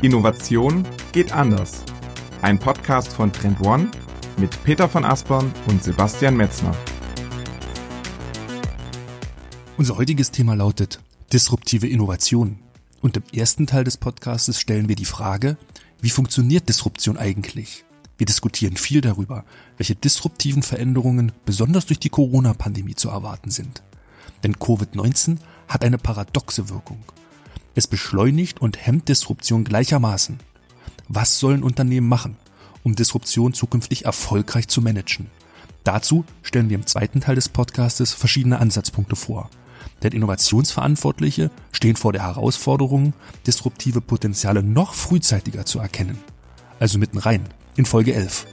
Innovation geht anders. Ein Podcast von Trend One mit Peter von Aspern und Sebastian Metzner. Unser heutiges Thema lautet disruptive Innovation. Und im ersten Teil des Podcasts stellen wir die Frage, wie funktioniert Disruption eigentlich? Wir diskutieren viel darüber, welche disruptiven Veränderungen besonders durch die Corona-Pandemie zu erwarten sind. Denn Covid-19 hat eine paradoxe Wirkung. Es beschleunigt und hemmt Disruption gleichermaßen. Was sollen Unternehmen machen, um Disruption zukünftig erfolgreich zu managen? Dazu stellen wir im zweiten Teil des Podcastes verschiedene Ansatzpunkte vor. Denn Innovationsverantwortliche stehen vor der Herausforderung, disruptive Potenziale noch frühzeitiger zu erkennen. Also mitten rein in Folge 11.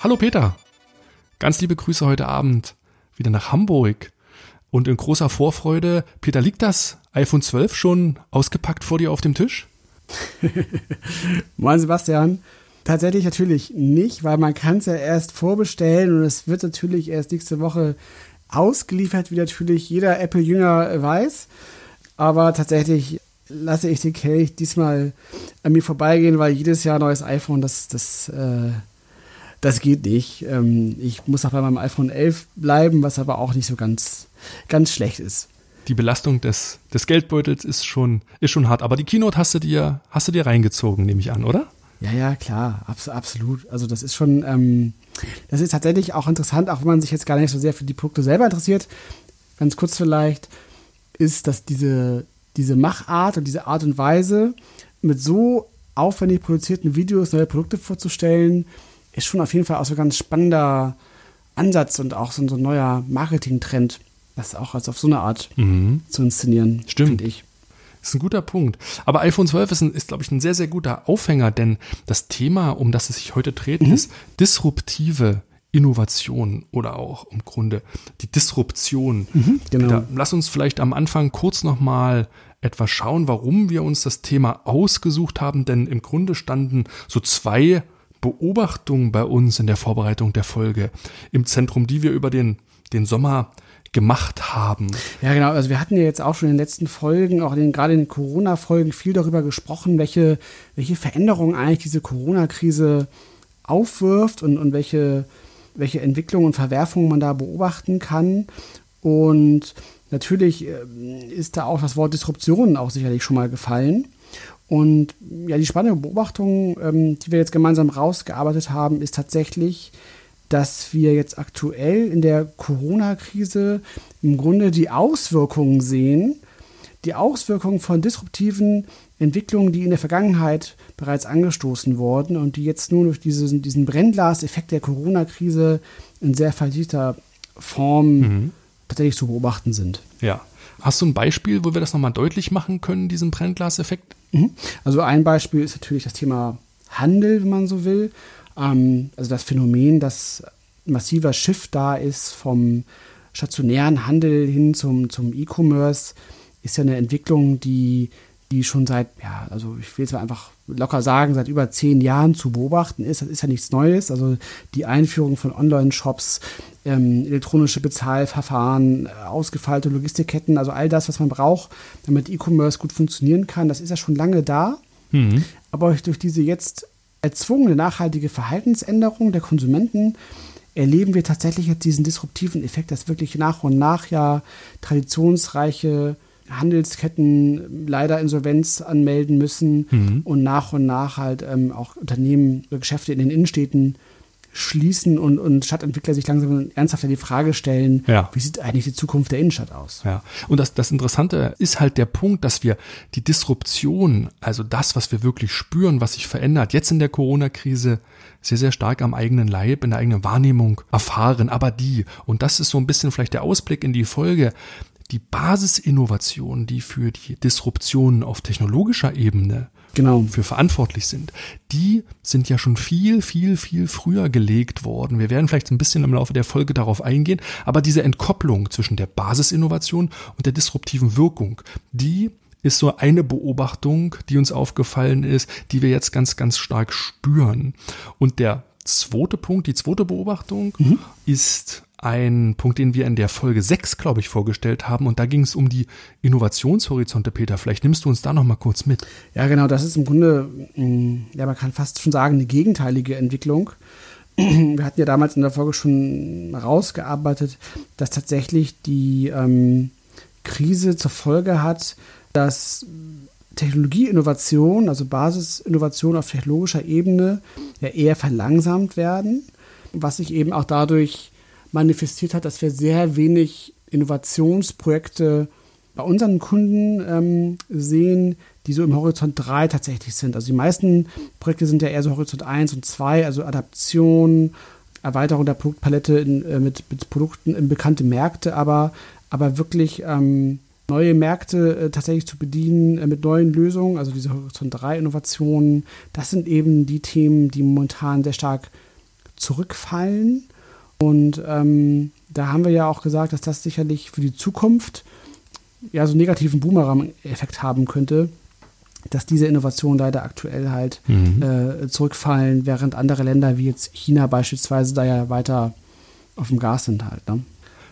Hallo Peter, ganz liebe Grüße heute Abend wieder nach Hamburg. Und in großer Vorfreude, Peter, liegt das iPhone 12 schon ausgepackt vor dir auf dem Tisch? Moin Sebastian. Tatsächlich natürlich nicht, weil man kann es ja erst vorbestellen und es wird natürlich erst nächste Woche ausgeliefert, wie natürlich jeder Apple-Jünger weiß. Aber tatsächlich lasse ich den Kelch diesmal an mir vorbeigehen, weil jedes Jahr neues iPhone, das, das, äh, das geht nicht. Ähm, ich muss auch bei meinem iPhone 11 bleiben, was aber auch nicht so ganz, ganz schlecht ist. Die Belastung des, des Geldbeutels ist schon, ist schon hart. Aber die Keynote hast du dir, hast du dir reingezogen, nehme ich an, oder? Ja, ja, klar, abs absolut. Also das ist schon, ähm, das ist tatsächlich auch interessant, auch wenn man sich jetzt gar nicht so sehr für die Produkte selber interessiert. Ganz kurz vielleicht, ist, dass diese, diese Machart und diese Art und Weise, mit so aufwendig produzierten Videos neue Produkte vorzustellen, ist schon auf jeden Fall auch so ein ganz spannender Ansatz und auch so ein, so ein neuer Marketing-Trend, das auch als auf so eine Art mhm. zu inszenieren, finde ich. Das ist ein guter Punkt. Aber iPhone 12 ist, ist glaube ich, ein sehr, sehr guter Aufhänger, denn das Thema, um das es sich heute dreht, mhm. ist disruptive Innovation oder auch im Grunde die Disruption. Mhm, genau. Peter, lass uns vielleicht am Anfang kurz nochmal etwas schauen, warum wir uns das Thema ausgesucht haben, denn im Grunde standen so zwei Beobachtungen bei uns in der Vorbereitung der Folge im Zentrum, die wir über den, den Sommer gemacht haben. Ja, genau. Also wir hatten ja jetzt auch schon in den letzten Folgen, auch in, gerade in den Corona-Folgen, viel darüber gesprochen, welche, welche Veränderungen eigentlich diese Corona-Krise aufwirft und, und welche welche Entwicklungen und Verwerfungen man da beobachten kann. Und natürlich äh, ist da auch das Wort Disruption auch sicherlich schon mal gefallen. Und ja, die spannende Beobachtung, ähm, die wir jetzt gemeinsam rausgearbeitet haben, ist tatsächlich, dass wir jetzt aktuell in der Corona-Krise im Grunde die Auswirkungen sehen, die Auswirkungen von disruptiven Entwicklungen, die in der Vergangenheit bereits angestoßen wurden und die jetzt nur durch diesen, diesen Brennglaseffekt der Corona-Krise in sehr vertiefter Form mhm. tatsächlich zu beobachten sind. Ja. Hast du ein Beispiel, wo wir das nochmal deutlich machen können, diesen Brennglaseffekt? Mhm. Also ein Beispiel ist natürlich das Thema Handel, wenn man so will. Ähm, also das Phänomen, dass massiver Shift da ist vom stationären Handel hin zum, zum E-Commerce, ist ja eine Entwicklung, die die schon seit, ja, also ich will es einfach locker sagen, seit über zehn Jahren zu beobachten ist. Das ist ja nichts Neues. Also die Einführung von Online-Shops, ähm, elektronische Bezahlverfahren, äh, ausgefeilte Logistikketten, also all das, was man braucht, damit E-Commerce gut funktionieren kann, das ist ja schon lange da. Mhm. Aber durch diese jetzt erzwungene nachhaltige Verhaltensänderung der Konsumenten erleben wir tatsächlich jetzt diesen disruptiven Effekt, dass wirklich nach und nach ja traditionsreiche Handelsketten leider Insolvenz anmelden müssen mhm. und nach und nach halt ähm, auch Unternehmen oder Geschäfte in den Innenstädten schließen und, und Stadtentwickler sich langsam ernsthafter die Frage stellen, ja. wie sieht eigentlich die Zukunft der Innenstadt aus? Ja, und das, das Interessante ist halt der Punkt, dass wir die Disruption, also das, was wir wirklich spüren, was sich verändert, jetzt in der Corona-Krise sehr, sehr stark am eigenen Leib, in der eigenen Wahrnehmung erfahren. Aber die, und das ist so ein bisschen vielleicht der Ausblick in die Folge, die Basisinnovationen, die für die Disruptionen auf technologischer Ebene genau. für verantwortlich sind, die sind ja schon viel, viel, viel früher gelegt worden. Wir werden vielleicht ein bisschen im Laufe der Folge darauf eingehen, aber diese Entkopplung zwischen der Basisinnovation und der disruptiven Wirkung, die ist so eine Beobachtung, die uns aufgefallen ist, die wir jetzt ganz, ganz stark spüren. Und der zweite Punkt, die zweite Beobachtung mhm. ist ein Punkt, den wir in der Folge 6, glaube ich, vorgestellt haben. Und da ging es um die Innovationshorizonte, Peter. Vielleicht nimmst du uns da noch mal kurz mit. Ja, genau. Das ist im Grunde, mm, ja, man kann fast schon sagen, eine gegenteilige Entwicklung. Wir hatten ja damals in der Folge schon rausgearbeitet, dass tatsächlich die ähm, Krise zur Folge hat, dass Technologieinnovation, also Basisinnovation auf technologischer Ebene, ja eher verlangsamt werden, was sich eben auch dadurch manifestiert hat, dass wir sehr wenig Innovationsprojekte bei unseren Kunden ähm, sehen, die so im Horizont 3 tatsächlich sind. Also die meisten Projekte sind ja eher so Horizont 1 und 2, also Adaption, Erweiterung der Produktpalette in, äh, mit, mit, Produkten in bekannte Märkte, aber, aber wirklich ähm, neue Märkte äh, tatsächlich zu bedienen äh, mit neuen Lösungen, also diese Horizont 3 Innovationen, das sind eben die Themen, die momentan sehr stark zurückfallen. Und ähm, da haben wir ja auch gesagt, dass das sicherlich für die Zukunft ja so einen negativen Boomerang-Effekt haben könnte, dass diese Innovationen leider aktuell halt mhm. äh, zurückfallen, während andere Länder wie jetzt China beispielsweise da ja weiter auf dem Gas sind halt. Ne?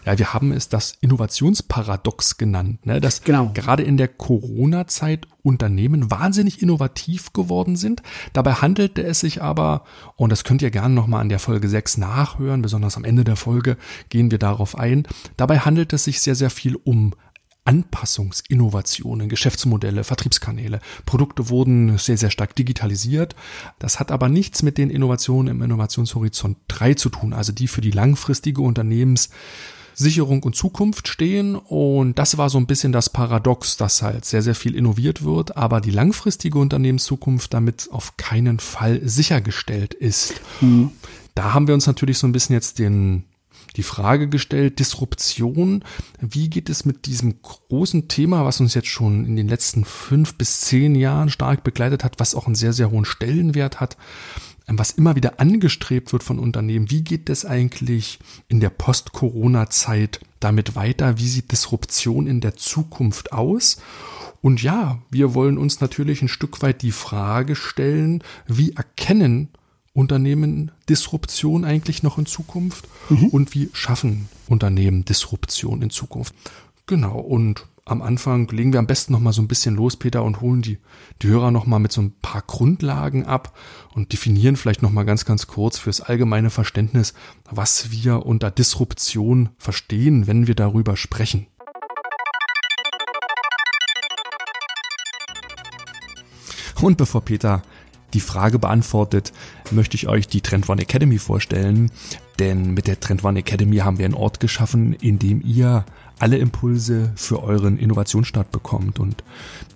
Ja, wir haben es das Innovationsparadox genannt, ne? dass genau. gerade in der Corona-Zeit Unternehmen wahnsinnig innovativ geworden sind. Dabei handelte es sich aber, und das könnt ihr gerne nochmal an der Folge 6 nachhören, besonders am Ende der Folge gehen wir darauf ein, dabei handelt es sich sehr, sehr viel um Anpassungsinnovationen, Geschäftsmodelle, Vertriebskanäle. Produkte wurden sehr, sehr stark digitalisiert. Das hat aber nichts mit den Innovationen im Innovationshorizont 3 zu tun, also die für die langfristige Unternehmenssicherung und Zukunft stehen. Und das war so ein bisschen das Paradox, dass halt sehr, sehr viel innoviert wird, aber die langfristige Unternehmenszukunft damit auf keinen Fall sichergestellt ist. Mhm. Da haben wir uns natürlich so ein bisschen jetzt den die Frage gestellt, Disruption, wie geht es mit diesem großen Thema, was uns jetzt schon in den letzten fünf bis zehn Jahren stark begleitet hat, was auch einen sehr, sehr hohen Stellenwert hat, was immer wieder angestrebt wird von Unternehmen. Wie geht es eigentlich in der Post-Corona-Zeit damit weiter? Wie sieht Disruption in der Zukunft aus? Und ja, wir wollen uns natürlich ein Stück weit die Frage stellen, wie erkennen Unternehmen Disruption eigentlich noch in Zukunft mhm. und wie schaffen Unternehmen Disruption in Zukunft. Genau, und am Anfang legen wir am besten noch mal so ein bisschen los, Peter, und holen die, die Hörer noch mal mit so ein paar Grundlagen ab und definieren vielleicht noch mal ganz, ganz kurz fürs allgemeine Verständnis, was wir unter Disruption verstehen, wenn wir darüber sprechen. Und bevor Peter die Frage beantwortet, möchte ich euch die Trend One Academy vorstellen. Denn mit der Trend One Academy haben wir einen Ort geschaffen, in dem ihr alle Impulse für euren Innovationsstart bekommt. Und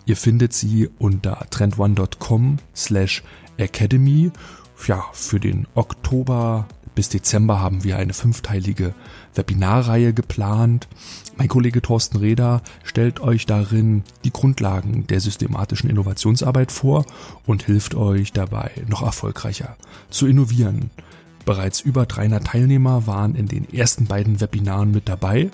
ihr findet sie unter trendone.com slash academy. Ja, für den Oktober bis Dezember haben wir eine fünfteilige Webinarreihe geplant. Mein Kollege Thorsten Reder stellt euch darin die Grundlagen der systematischen Innovationsarbeit vor und hilft euch dabei, noch erfolgreicher zu innovieren. Bereits über 300 Teilnehmer waren in den ersten beiden Webinaren mit dabei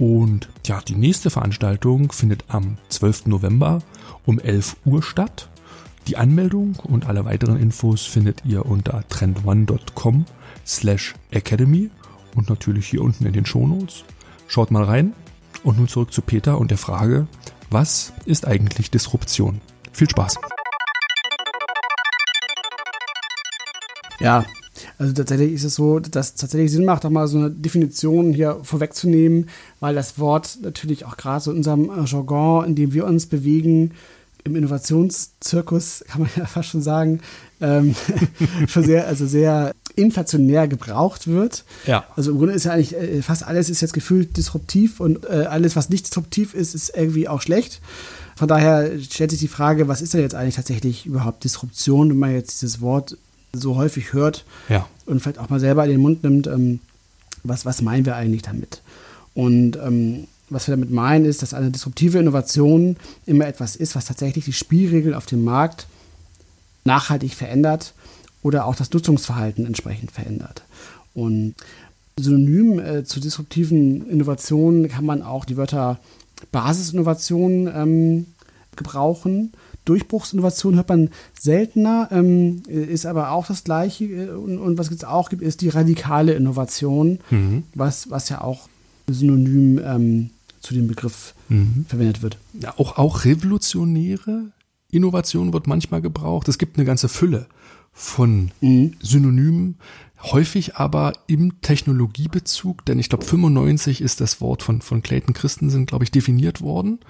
und ja, die nächste Veranstaltung findet am 12. November um 11 Uhr statt. Die Anmeldung und alle weiteren Infos findet ihr unter trendone.com slash academy und natürlich hier unten in den Shownotes. Schaut mal rein. Und nun zurück zu Peter und der Frage, was ist eigentlich Disruption? Viel Spaß. Ja, also tatsächlich ist es so, dass es tatsächlich Sinn macht, auch mal so eine Definition hier vorwegzunehmen, weil das Wort natürlich auch gerade so in unserem Jargon, in dem wir uns bewegen, im Innovationszirkus, kann man ja fast schon sagen, ähm, schon sehr, also sehr inflationär gebraucht wird. Ja. Also im Grunde ist ja eigentlich äh, fast alles ist jetzt gefühlt disruptiv und äh, alles, was nicht disruptiv ist, ist irgendwie auch schlecht. Von daher stellt sich die Frage, was ist denn jetzt eigentlich tatsächlich überhaupt Disruption, wenn man jetzt dieses Wort so häufig hört ja. und vielleicht auch mal selber in den Mund nimmt, ähm, was, was meinen wir eigentlich damit? Und ähm, was wir damit meinen, ist, dass eine disruptive Innovation immer etwas ist, was tatsächlich die Spielregeln auf dem Markt nachhaltig verändert oder auch das Nutzungsverhalten entsprechend verändert. Und synonym äh, zu disruptiven Innovationen kann man auch die Wörter Basisinnovation ähm, gebrauchen, Durchbruchsinnovation hört man seltener, ähm, ist aber auch das Gleiche. Äh, und, und was es auch gibt, ist die radikale Innovation, mhm. was, was ja auch synonym ähm, zu dem Begriff mhm. verwendet wird. Ja, auch, auch revolutionäre Innovation wird manchmal gebraucht. Es gibt eine ganze Fülle von mhm. Synonymen, häufig aber im Technologiebezug, denn ich glaube 95 ist das Wort von, von Clayton Christensen, glaube ich, definiert worden.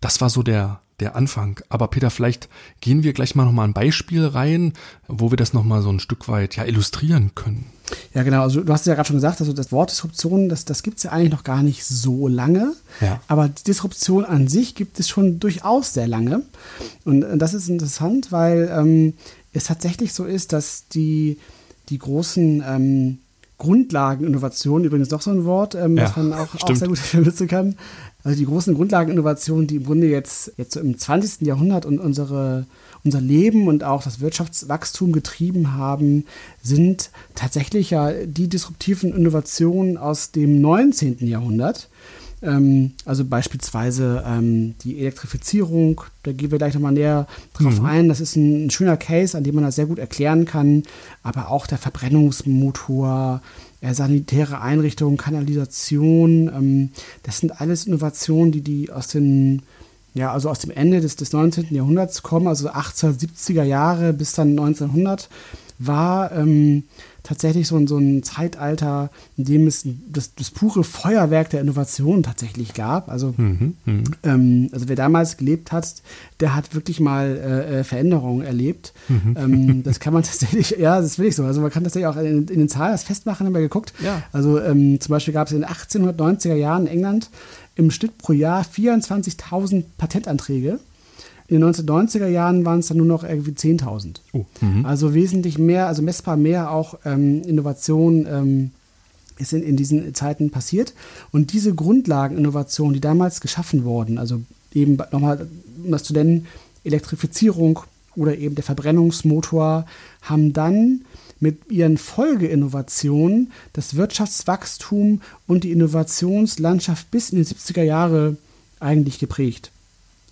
Das war so der, der Anfang. Aber Peter, vielleicht gehen wir gleich mal nochmal ein Beispiel rein, wo wir das nochmal so ein Stück weit ja illustrieren können. Ja, genau. Also du hast es ja gerade schon gesagt, also das Wort Disruption, das, das gibt es ja eigentlich noch gar nicht so lange. Ja. Aber Disruption an sich gibt es schon durchaus sehr lange. Und das ist interessant, weil ähm, es tatsächlich so ist, dass die, die großen ähm, Grundlageninnovationen, übrigens noch so ein Wort, ähm, ja, das man auch, auch sehr gut vermissen kann, also die großen Grundlageninnovationen, die im Grunde jetzt, jetzt so im 20. Jahrhundert und unsere, unser Leben und auch das Wirtschaftswachstum getrieben haben, sind tatsächlich ja die disruptiven Innovationen aus dem 19. Jahrhundert. Ähm, also beispielsweise ähm, die Elektrifizierung, da gehen wir gleich nochmal näher drauf mhm. ein. Das ist ein, ein, schöner Case, an dem man das sehr gut erklären kann. Aber auch der Verbrennungsmotor, äh, sanitäre Einrichtungen, Kanalisation, ähm, das sind alles Innovationen, die, die aus den ja, also aus dem Ende des, des 19. Jahrhunderts kommen, also 1870er Jahre bis dann 1900, war ähm, tatsächlich so, so ein Zeitalter, in dem es das, das pure Feuerwerk der Innovation tatsächlich gab. Also, mhm, mhm, ähm, also wer damals gelebt hat, der hat wirklich mal äh, äh Veränderungen erlebt. Mhm. Ähm, das kann man tatsächlich, ja, das will ich so. Also man kann tatsächlich auch in, in den Zahlen das festmachen, haben wir geguckt. Ja. Also ähm, zum Beispiel gab es in den 1890er Jahren in England im Schnitt pro Jahr 24.000 Patentanträge. In den 1990er Jahren waren es dann nur noch irgendwie 10.000. Oh, mhm. also wesentlich mehr, also messbar mehr auch ähm, Innovation ähm, ist in, in diesen Zeiten passiert. Und diese Grundlageninnovationen, die damals geschaffen wurden, also eben nochmal, um das zu nennen, Elektrifizierung oder eben der Verbrennungsmotor, haben dann mit ihren Folgeinnovationen das Wirtschaftswachstum und die Innovationslandschaft bis in die 70er Jahre eigentlich geprägt.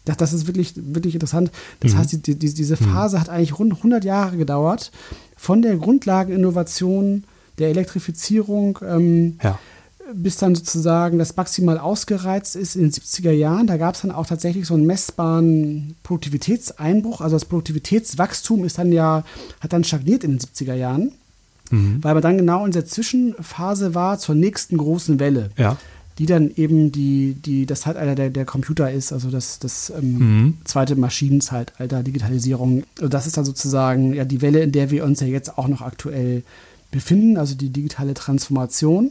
Das, das ist wirklich, wirklich interessant. Das mhm. heißt, die, die, diese mhm. Phase mhm. hat eigentlich rund 100 Jahre gedauert, von der Grundlageninnovation der Elektrifizierung ähm, ja. bis dann sozusagen das maximal ausgereizt ist in den 70er Jahren. Da gab es dann auch tatsächlich so einen messbaren Produktivitätseinbruch. Also das Produktivitätswachstum ist dann ja, hat dann stagniert in den 70er Jahren. Mhm. Weil man dann genau in der Zwischenphase war zur nächsten großen Welle. Ja die dann eben die, die, das Zeitalter der, der Computer ist, also das, das ähm, mhm. zweite Maschinenzeitalter, Digitalisierung. Also das ist dann sozusagen ja die Welle, in der wir uns ja jetzt auch noch aktuell befinden, also die digitale Transformation,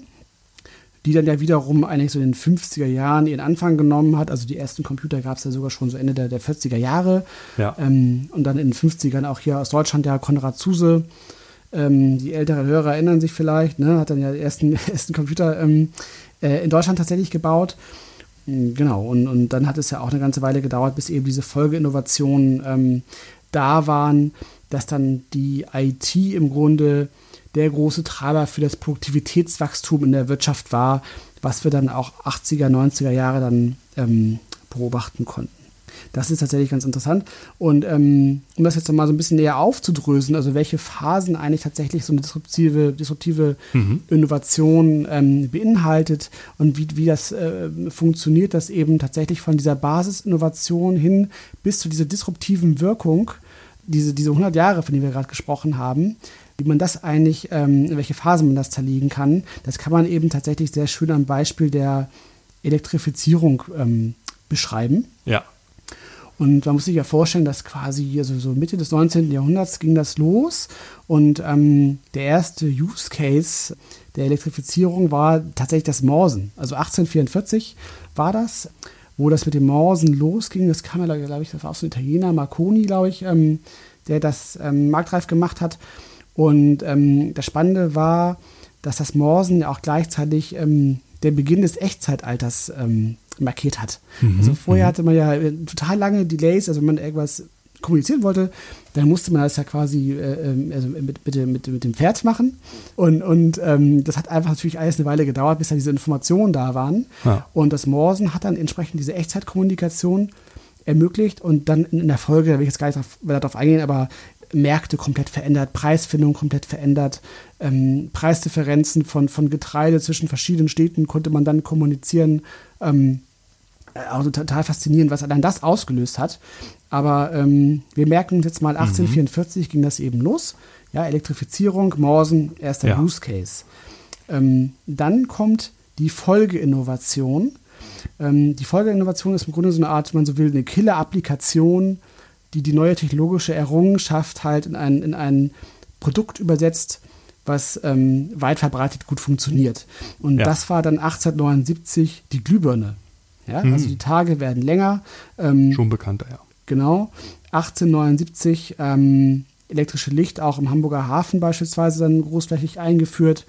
die dann ja wiederum eigentlich so in den 50er Jahren ihren Anfang genommen hat. Also die ersten Computer gab es ja sogar schon so Ende der, der 40er Jahre. Ja. Ähm, und dann in den 50ern auch hier aus Deutschland ja Konrad Zuse. Ähm, die älteren Hörer erinnern sich vielleicht, ne, hat dann ja die ersten, ersten Computer ähm, äh, in Deutschland tatsächlich gebaut. Mm, genau, und, und dann hat es ja auch eine ganze Weile gedauert, bis eben diese Folgeinnovationen ähm, da waren, dass dann die IT im Grunde der große Treiber für das Produktivitätswachstum in der Wirtschaft war, was wir dann auch 80er, 90er Jahre dann ähm, beobachten konnten. Das ist tatsächlich ganz interessant. Und ähm, um das jetzt mal so ein bisschen näher aufzudrösen, also welche Phasen eigentlich tatsächlich so eine disruptive, disruptive mhm. Innovation ähm, beinhaltet und wie, wie das äh, funktioniert, dass eben tatsächlich von dieser Basisinnovation hin bis zu dieser disruptiven Wirkung, diese, diese 100 Jahre, von denen wir gerade gesprochen haben, wie man das eigentlich, ähm, in welche Phase man das zerlegen kann, das kann man eben tatsächlich sehr schön am Beispiel der Elektrifizierung ähm, beschreiben. Ja. Und man muss sich ja vorstellen, dass quasi also so Mitte des 19. Jahrhunderts ging das los. Und ähm, der erste Use Case der Elektrifizierung war tatsächlich das Morsen. Also 1844 war das, wo das mit dem Morsen losging. Das kam ja, glaube ich, das war auch so ein Italiener, Marconi, glaube ich, ähm, der das ähm, marktreif gemacht hat. Und ähm, das Spannende war, dass das Morsen ja auch gleichzeitig ähm, der Beginn des Echtzeitalters ähm, markiert hat. Mhm. Also vorher mhm. hatte man ja äh, total lange Delays, also wenn man irgendwas kommunizieren wollte, dann musste man das ja quasi äh, ähm, also mit, mit, mit, mit, dem Pferd machen. Und, und ähm, das hat einfach natürlich alles eine Weile gedauert, bis dann diese Informationen da waren. Ja. Und das Morsen hat dann entsprechend diese Echtzeitkommunikation ermöglicht und dann in der Folge, da will ich jetzt gar nicht darauf eingehen, aber Märkte komplett verändert, Preisfindung komplett verändert, ähm, Preisdifferenzen von, von Getreide zwischen verschiedenen Städten konnte man dann kommunizieren. Ähm, also total faszinierend, was allein das ausgelöst hat. Aber ähm, wir merken jetzt mal, 1844 mhm. ging das eben los. Ja, Elektrifizierung, Morsen, erster ja. Use Case. Ähm, dann kommt die Folgeinnovation. Ähm, die Folgeinnovation ist im Grunde so eine Art, wenn man so will, eine Killer-Applikation, die die neue technologische Errungenschaft halt in ein, in ein Produkt übersetzt, was ähm, weit verbreitet gut funktioniert. Und ja. das war dann 1879 die Glühbirne. Ja, mhm. Also die Tage werden länger. Ähm, Schon bekannter, ja. Genau. 1879 ähm, elektrische Licht auch im Hamburger Hafen beispielsweise dann großflächig eingeführt,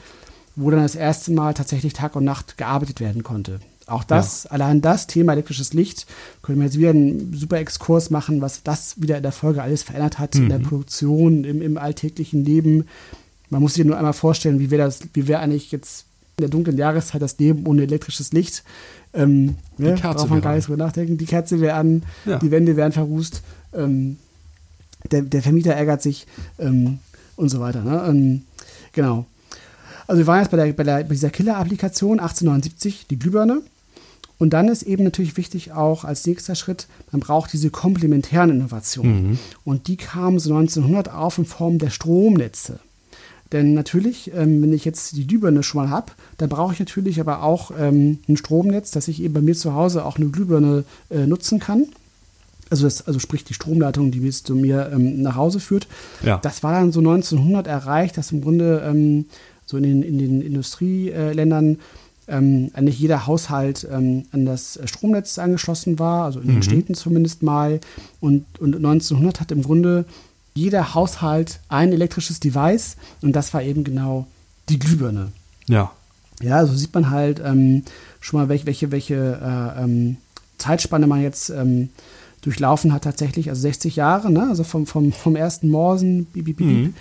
wo dann das erste Mal tatsächlich Tag und Nacht gearbeitet werden konnte. Auch das, ja. allein das Thema elektrisches Licht, können wir jetzt wieder einen super Exkurs machen, was das wieder in der Folge alles verändert hat, mhm. in der mhm. Produktion, im, im alltäglichen Leben. Man muss sich nur einmal vorstellen, wie wäre das, wie wäre eigentlich jetzt in der dunklen Jahreszeit das Leben ohne elektrisches Licht. Ähm, die ne, Kerze braucht man gar nicht drüber nachdenken. Die Kerze wäre an, ja. die Wände wären verrußt, ähm, der, der, Vermieter ärgert sich ähm, und so weiter. Ne? Ähm, genau. Also wir waren jetzt bei, der, bei, der, bei dieser Killer-Applikation 1879, die Glühbirne. Und dann ist eben natürlich wichtig auch als nächster Schritt, man braucht diese komplementären Innovationen. Mhm. Und die kamen so 1900 auf in Form der Stromnetze. Denn natürlich, ähm, wenn ich jetzt die Glühbirne schon mal habe, dann brauche ich natürlich aber auch ähm, ein Stromnetz, dass ich eben bei mir zu Hause auch eine Glühbirne äh, nutzen kann. Also, das, also sprich die Stromleitung, die bis zu mir ähm, nach Hause führt. Ja. Das war dann so 1900 erreicht, dass im Grunde ähm, so in den, in den Industrieländern ähm, eigentlich jeder Haushalt ähm, an das Stromnetz angeschlossen war, also in den mhm. Städten zumindest mal. Und, und 1900 hat im Grunde jeder Haushalt ein elektrisches Device und das war eben genau die Glühbirne. Ja. Ja, so sieht man halt ähm, schon mal, welche, welche, welche äh, ähm, Zeitspanne man jetzt ähm, durchlaufen hat tatsächlich, also 60 Jahre, ne? also vom, vom, vom ersten Morsen bip, bip, bip, mhm.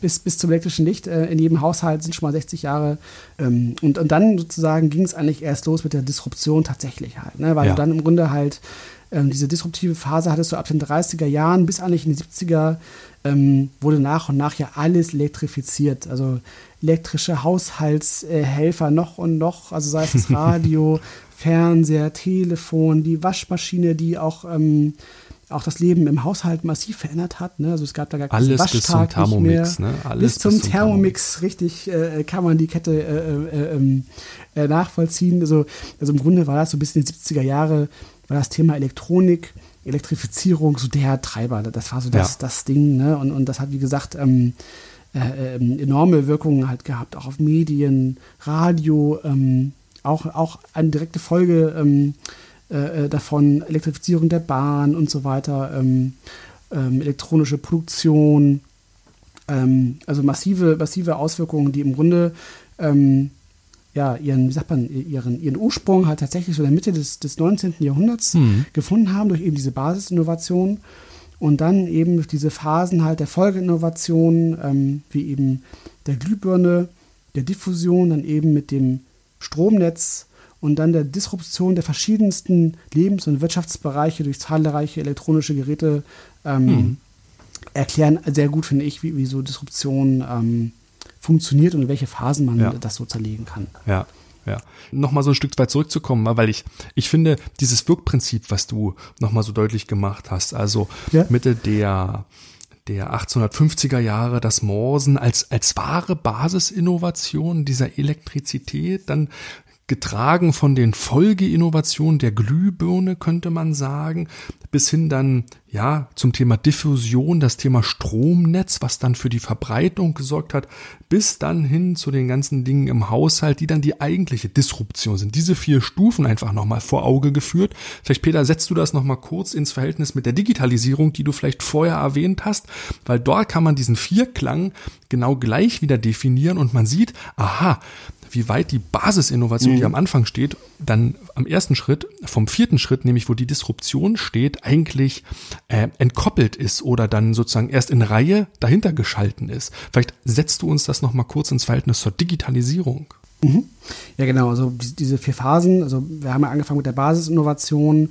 Bis, bis zum elektrischen Licht äh, in jedem Haushalt sind schon mal 60 Jahre. Ähm, und, und dann sozusagen ging es eigentlich erst los mit der Disruption tatsächlich halt, ne? weil ja. du dann im Grunde halt ähm, diese disruptive Phase hattest du ab den 30er Jahren bis eigentlich in die 70er ähm, wurde nach und nach ja alles elektrifiziert. Also elektrische Haushaltshelfer noch und noch, also sei es das Radio, Fernseher, Telefon, die Waschmaschine, die auch ähm, auch das Leben im Haushalt massiv verändert hat. Ne? Also es gab da gar keinen Waschtag bis zum Thermomix, Ne? Alles bis zum, bis zum Thermomix, Thermomix, richtig, äh, kann man die Kette äh, äh, ähm, äh, nachvollziehen. Also, also im Grunde war das so bis in die 70er Jahre, war das Thema Elektronik, Elektrifizierung so der Treiber. Das war so das, ja. das Ding. Ne? Und, und das hat, wie gesagt, ähm, äh, ähm, enorme Wirkungen halt gehabt, auch auf Medien, Radio, ähm, auch, auch eine direkte Folge ähm, äh, äh, davon, Elektrifizierung der Bahn und so weiter, ähm, ähm, elektronische Produktion, ähm, also massive, massive Auswirkungen, die im Grunde ähm, ja, ihren, wie sagt man, ihren, ihren Ursprung halt tatsächlich so in der Mitte des, des 19. Jahrhunderts mhm. gefunden haben durch eben diese Basisinnovation und dann eben durch diese Phasen halt der Folgeinnovation, ähm, wie eben der Glühbirne, der Diffusion, dann eben mit dem Stromnetz und dann der Disruption der verschiedensten Lebens- und Wirtschaftsbereiche durch zahlreiche elektronische Geräte ähm, hm. erklären sehr gut, finde ich, wie, wie so Disruption ähm, funktioniert und in welche Phasen man ja. das so zerlegen kann. Ja. Ja, nochmal so ein Stück weit zurückzukommen, weil ich, ich finde, dieses Wirkprinzip, was du nochmal so deutlich gemacht hast, also ja. Mitte der, der 1850er Jahre das Morsen als, als wahre Basisinnovation dieser Elektrizität, dann getragen von den Folgeinnovationen der Glühbirne, könnte man sagen, bis hin dann, ja, zum Thema Diffusion, das Thema Stromnetz, was dann für die Verbreitung gesorgt hat, bis dann hin zu den ganzen Dingen im Haushalt, die dann die eigentliche Disruption sind. Diese vier Stufen einfach nochmal vor Auge geführt. Vielleicht, Peter, setzt du das nochmal kurz ins Verhältnis mit der Digitalisierung, die du vielleicht vorher erwähnt hast, weil dort kann man diesen Vierklang genau gleich wieder definieren und man sieht, aha, wie weit die Basisinnovation, mhm. die am Anfang steht, dann am ersten Schritt, vom vierten Schritt, nämlich wo die Disruption steht, eigentlich äh, entkoppelt ist oder dann sozusagen erst in Reihe dahinter geschalten ist. Vielleicht setzt du uns das nochmal kurz ins Verhältnis zur Digitalisierung. Mhm. Ja, genau. Also diese vier Phasen. Also wir haben ja angefangen mit der Basisinnovation,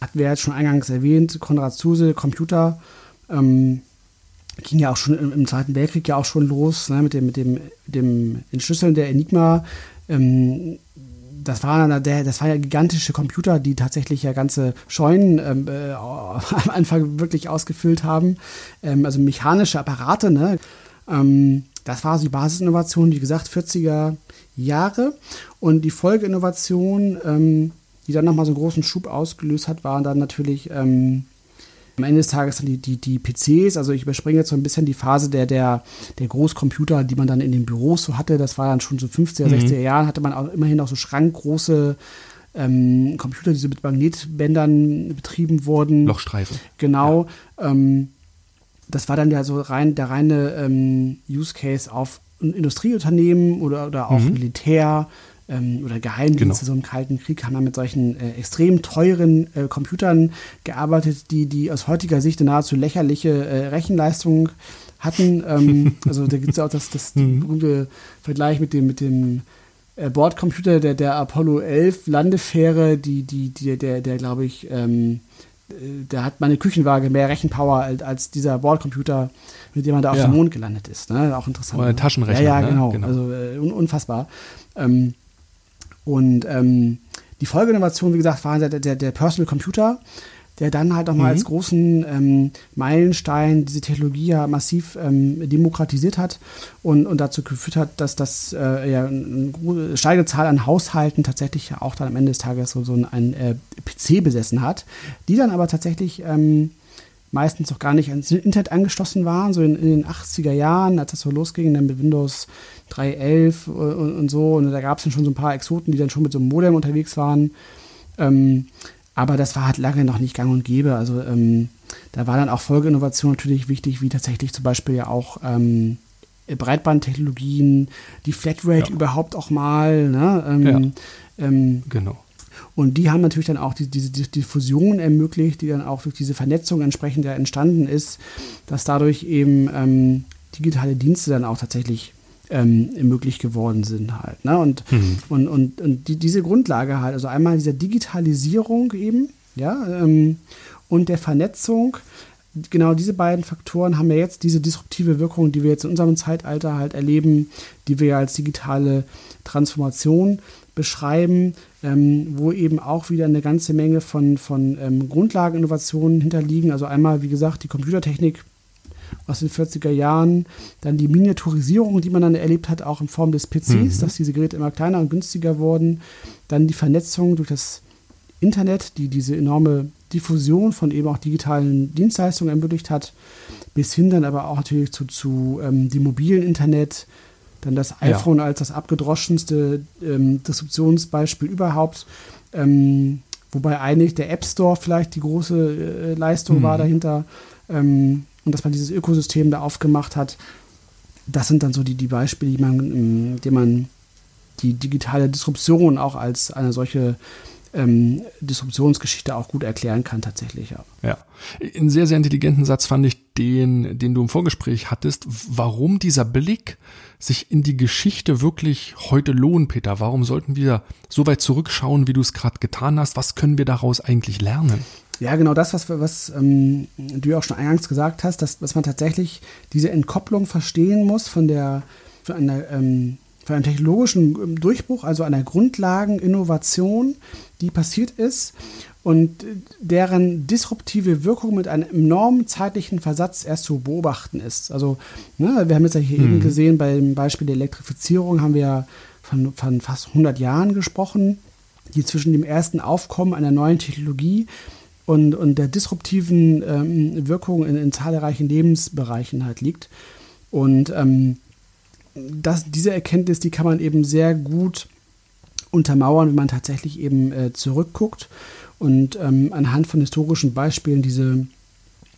hatten wir jetzt schon eingangs erwähnt, Konrad Zuse, Computer, ähm, ging ja auch schon im, im, Zweiten Weltkrieg ja auch schon los, ne, mit dem, mit dem, dem Entschlüsseln der Enigma. Ähm, das waren der, ja gigantische Computer, die tatsächlich ja ganze Scheunen ähm, äh, am Anfang wirklich ausgefüllt haben. Ähm, also mechanische Apparate, ne? Ähm, das war so die Basisinnovation, wie gesagt, 40er Jahre. Und die Folgeinnovation, ähm, die dann nochmal so einen großen Schub ausgelöst hat, waren dann natürlich ähm, am Ende des Tages dann die, die, die PCs. Also ich überspringe jetzt so ein bisschen die Phase der, der, der Großcomputer, die man dann in den Büros so hatte. Das war dann schon so 50er, mhm. 60er Jahren, hatte man auch immerhin auch so schrankgroße ähm, Computer, die so mit Magnetbändern betrieben wurden. Lochstreifen. Genau. Ja. Ähm, das war dann ja so rein der reine ähm, Use Case auf Industrieunternehmen oder, oder auch mhm. Militär ähm, oder Geheimdienste, genau. so im Kalten Krieg, haben dann mit solchen äh, extrem teuren äh, Computern gearbeitet, die, die aus heutiger Sicht eine nahezu lächerliche äh, Rechenleistung hatten. Ähm, also da gibt es ja auch das, das mhm. berühmte Vergleich mit dem, mit dem äh, Bordcomputer der, der Apollo 11 Landefähre, die, die, die, der, der glaube ich, ähm, äh, der hat meine Küchenwaage mehr Rechenpower als, als dieser Bordcomputer, mit dem man da auf ja. dem Mond gelandet ist. Ne? Auch interessant. Oder ne? Taschenrechner. Ja, ja, genau. Ne? genau. Also äh, unfassbar. Ähm, und ähm, die Folgeinnovation, wie gesagt, war der, der, der Personal Computer, der dann halt nochmal mhm. als großen ähm, Meilenstein diese Technologie ja massiv ähm, demokratisiert hat und, und dazu geführt hat, dass das äh, ja eine steigende Zahl an Haushalten tatsächlich ja auch dann am Ende des Tages so, so ein, ein äh, PC besessen hat, die dann aber tatsächlich ähm, meistens auch gar nicht ans Internet angeschlossen waren, so in, in, den 80er Jahren, als das so losging, dann mit Windows 3.11 und, und, so. Und da gab es dann schon so ein paar Exoten, die dann schon mit so einem Modem unterwegs waren. Ähm, aber das war halt lange noch nicht gang und gäbe. Also ähm, da war dann auch Folgeinnovation natürlich wichtig, wie tatsächlich zum Beispiel ja auch ähm, Breitbandtechnologien, die Flatrate ja. überhaupt auch mal. Ne? Ähm, ja. Ähm, genau. Und die haben natürlich dann auch die, diese Diffusion ermöglicht, die dann auch durch diese Vernetzung entsprechend ja entstanden ist, dass dadurch eben ähm, digitale Dienste dann auch tatsächlich ähm, möglich geworden sind halt. Ne? Und, mhm. und, und, und die, diese Grundlage halt, also einmal dieser Digitalisierung eben, ja, ähm, und der Vernetzung, genau diese beiden Faktoren haben ja jetzt diese disruptive Wirkung, die wir jetzt in unserem Zeitalter halt erleben, die wir als digitale Transformation beschreiben, ähm, wo eben auch wieder eine ganze Menge von, von ähm, Grundlageninnovationen hinterliegen. Also einmal, wie gesagt, die Computertechnik aus den 40er Jahren, dann die Miniaturisierung, die man dann erlebt hat, auch in Form des PCs, mhm. dass diese Geräte immer kleiner und günstiger wurden, dann die Vernetzung durch das Internet, die diese enorme Diffusion von eben auch digitalen Dienstleistungen ermöglicht hat, bis hin dann aber auch natürlich zu, zu ähm, dem mobilen Internet, dann das iPhone ja. als das abgedroschenste ähm, Disruptionsbeispiel überhaupt. Ähm, wobei eigentlich der App Store vielleicht die große äh, Leistung mhm. war dahinter. Ähm, und dass man dieses Ökosystem da aufgemacht hat. Das sind dann so die, die Beispiele, die man, ähm, die man die digitale Disruption auch als eine solche ähm, Disruptionsgeschichte auch gut erklären kann tatsächlich. Ja. ja. Einen sehr, sehr intelligenten Satz fand ich den, den du im Vorgespräch hattest, warum dieser Blick sich in die Geschichte wirklich heute lohnt, Peter. Warum sollten wir so weit zurückschauen, wie du es gerade getan hast? Was können wir daraus eigentlich lernen? Ja, genau das, was, was ähm, du ja auch schon eingangs gesagt hast, dass, dass man tatsächlich diese Entkopplung verstehen muss von der von einer ähm, von einem technologischen ähm, Durchbruch, also einer Grundlageninnovation, die passiert ist und deren disruptive Wirkung mit einem enormen zeitlichen Versatz erst zu beobachten ist. Also ne, wir haben jetzt ja hier mhm. eben gesehen, beim Beispiel der Elektrifizierung haben wir ja von, von fast 100 Jahren gesprochen, die zwischen dem ersten Aufkommen einer neuen Technologie und, und der disruptiven ähm, Wirkung in, in, zahlreichen Lebensbereichen halt liegt. Und ähm, das, diese Erkenntnis, die kann man eben sehr gut untermauern, wenn man tatsächlich eben äh, zurückguckt und ähm, anhand von historischen Beispielen diese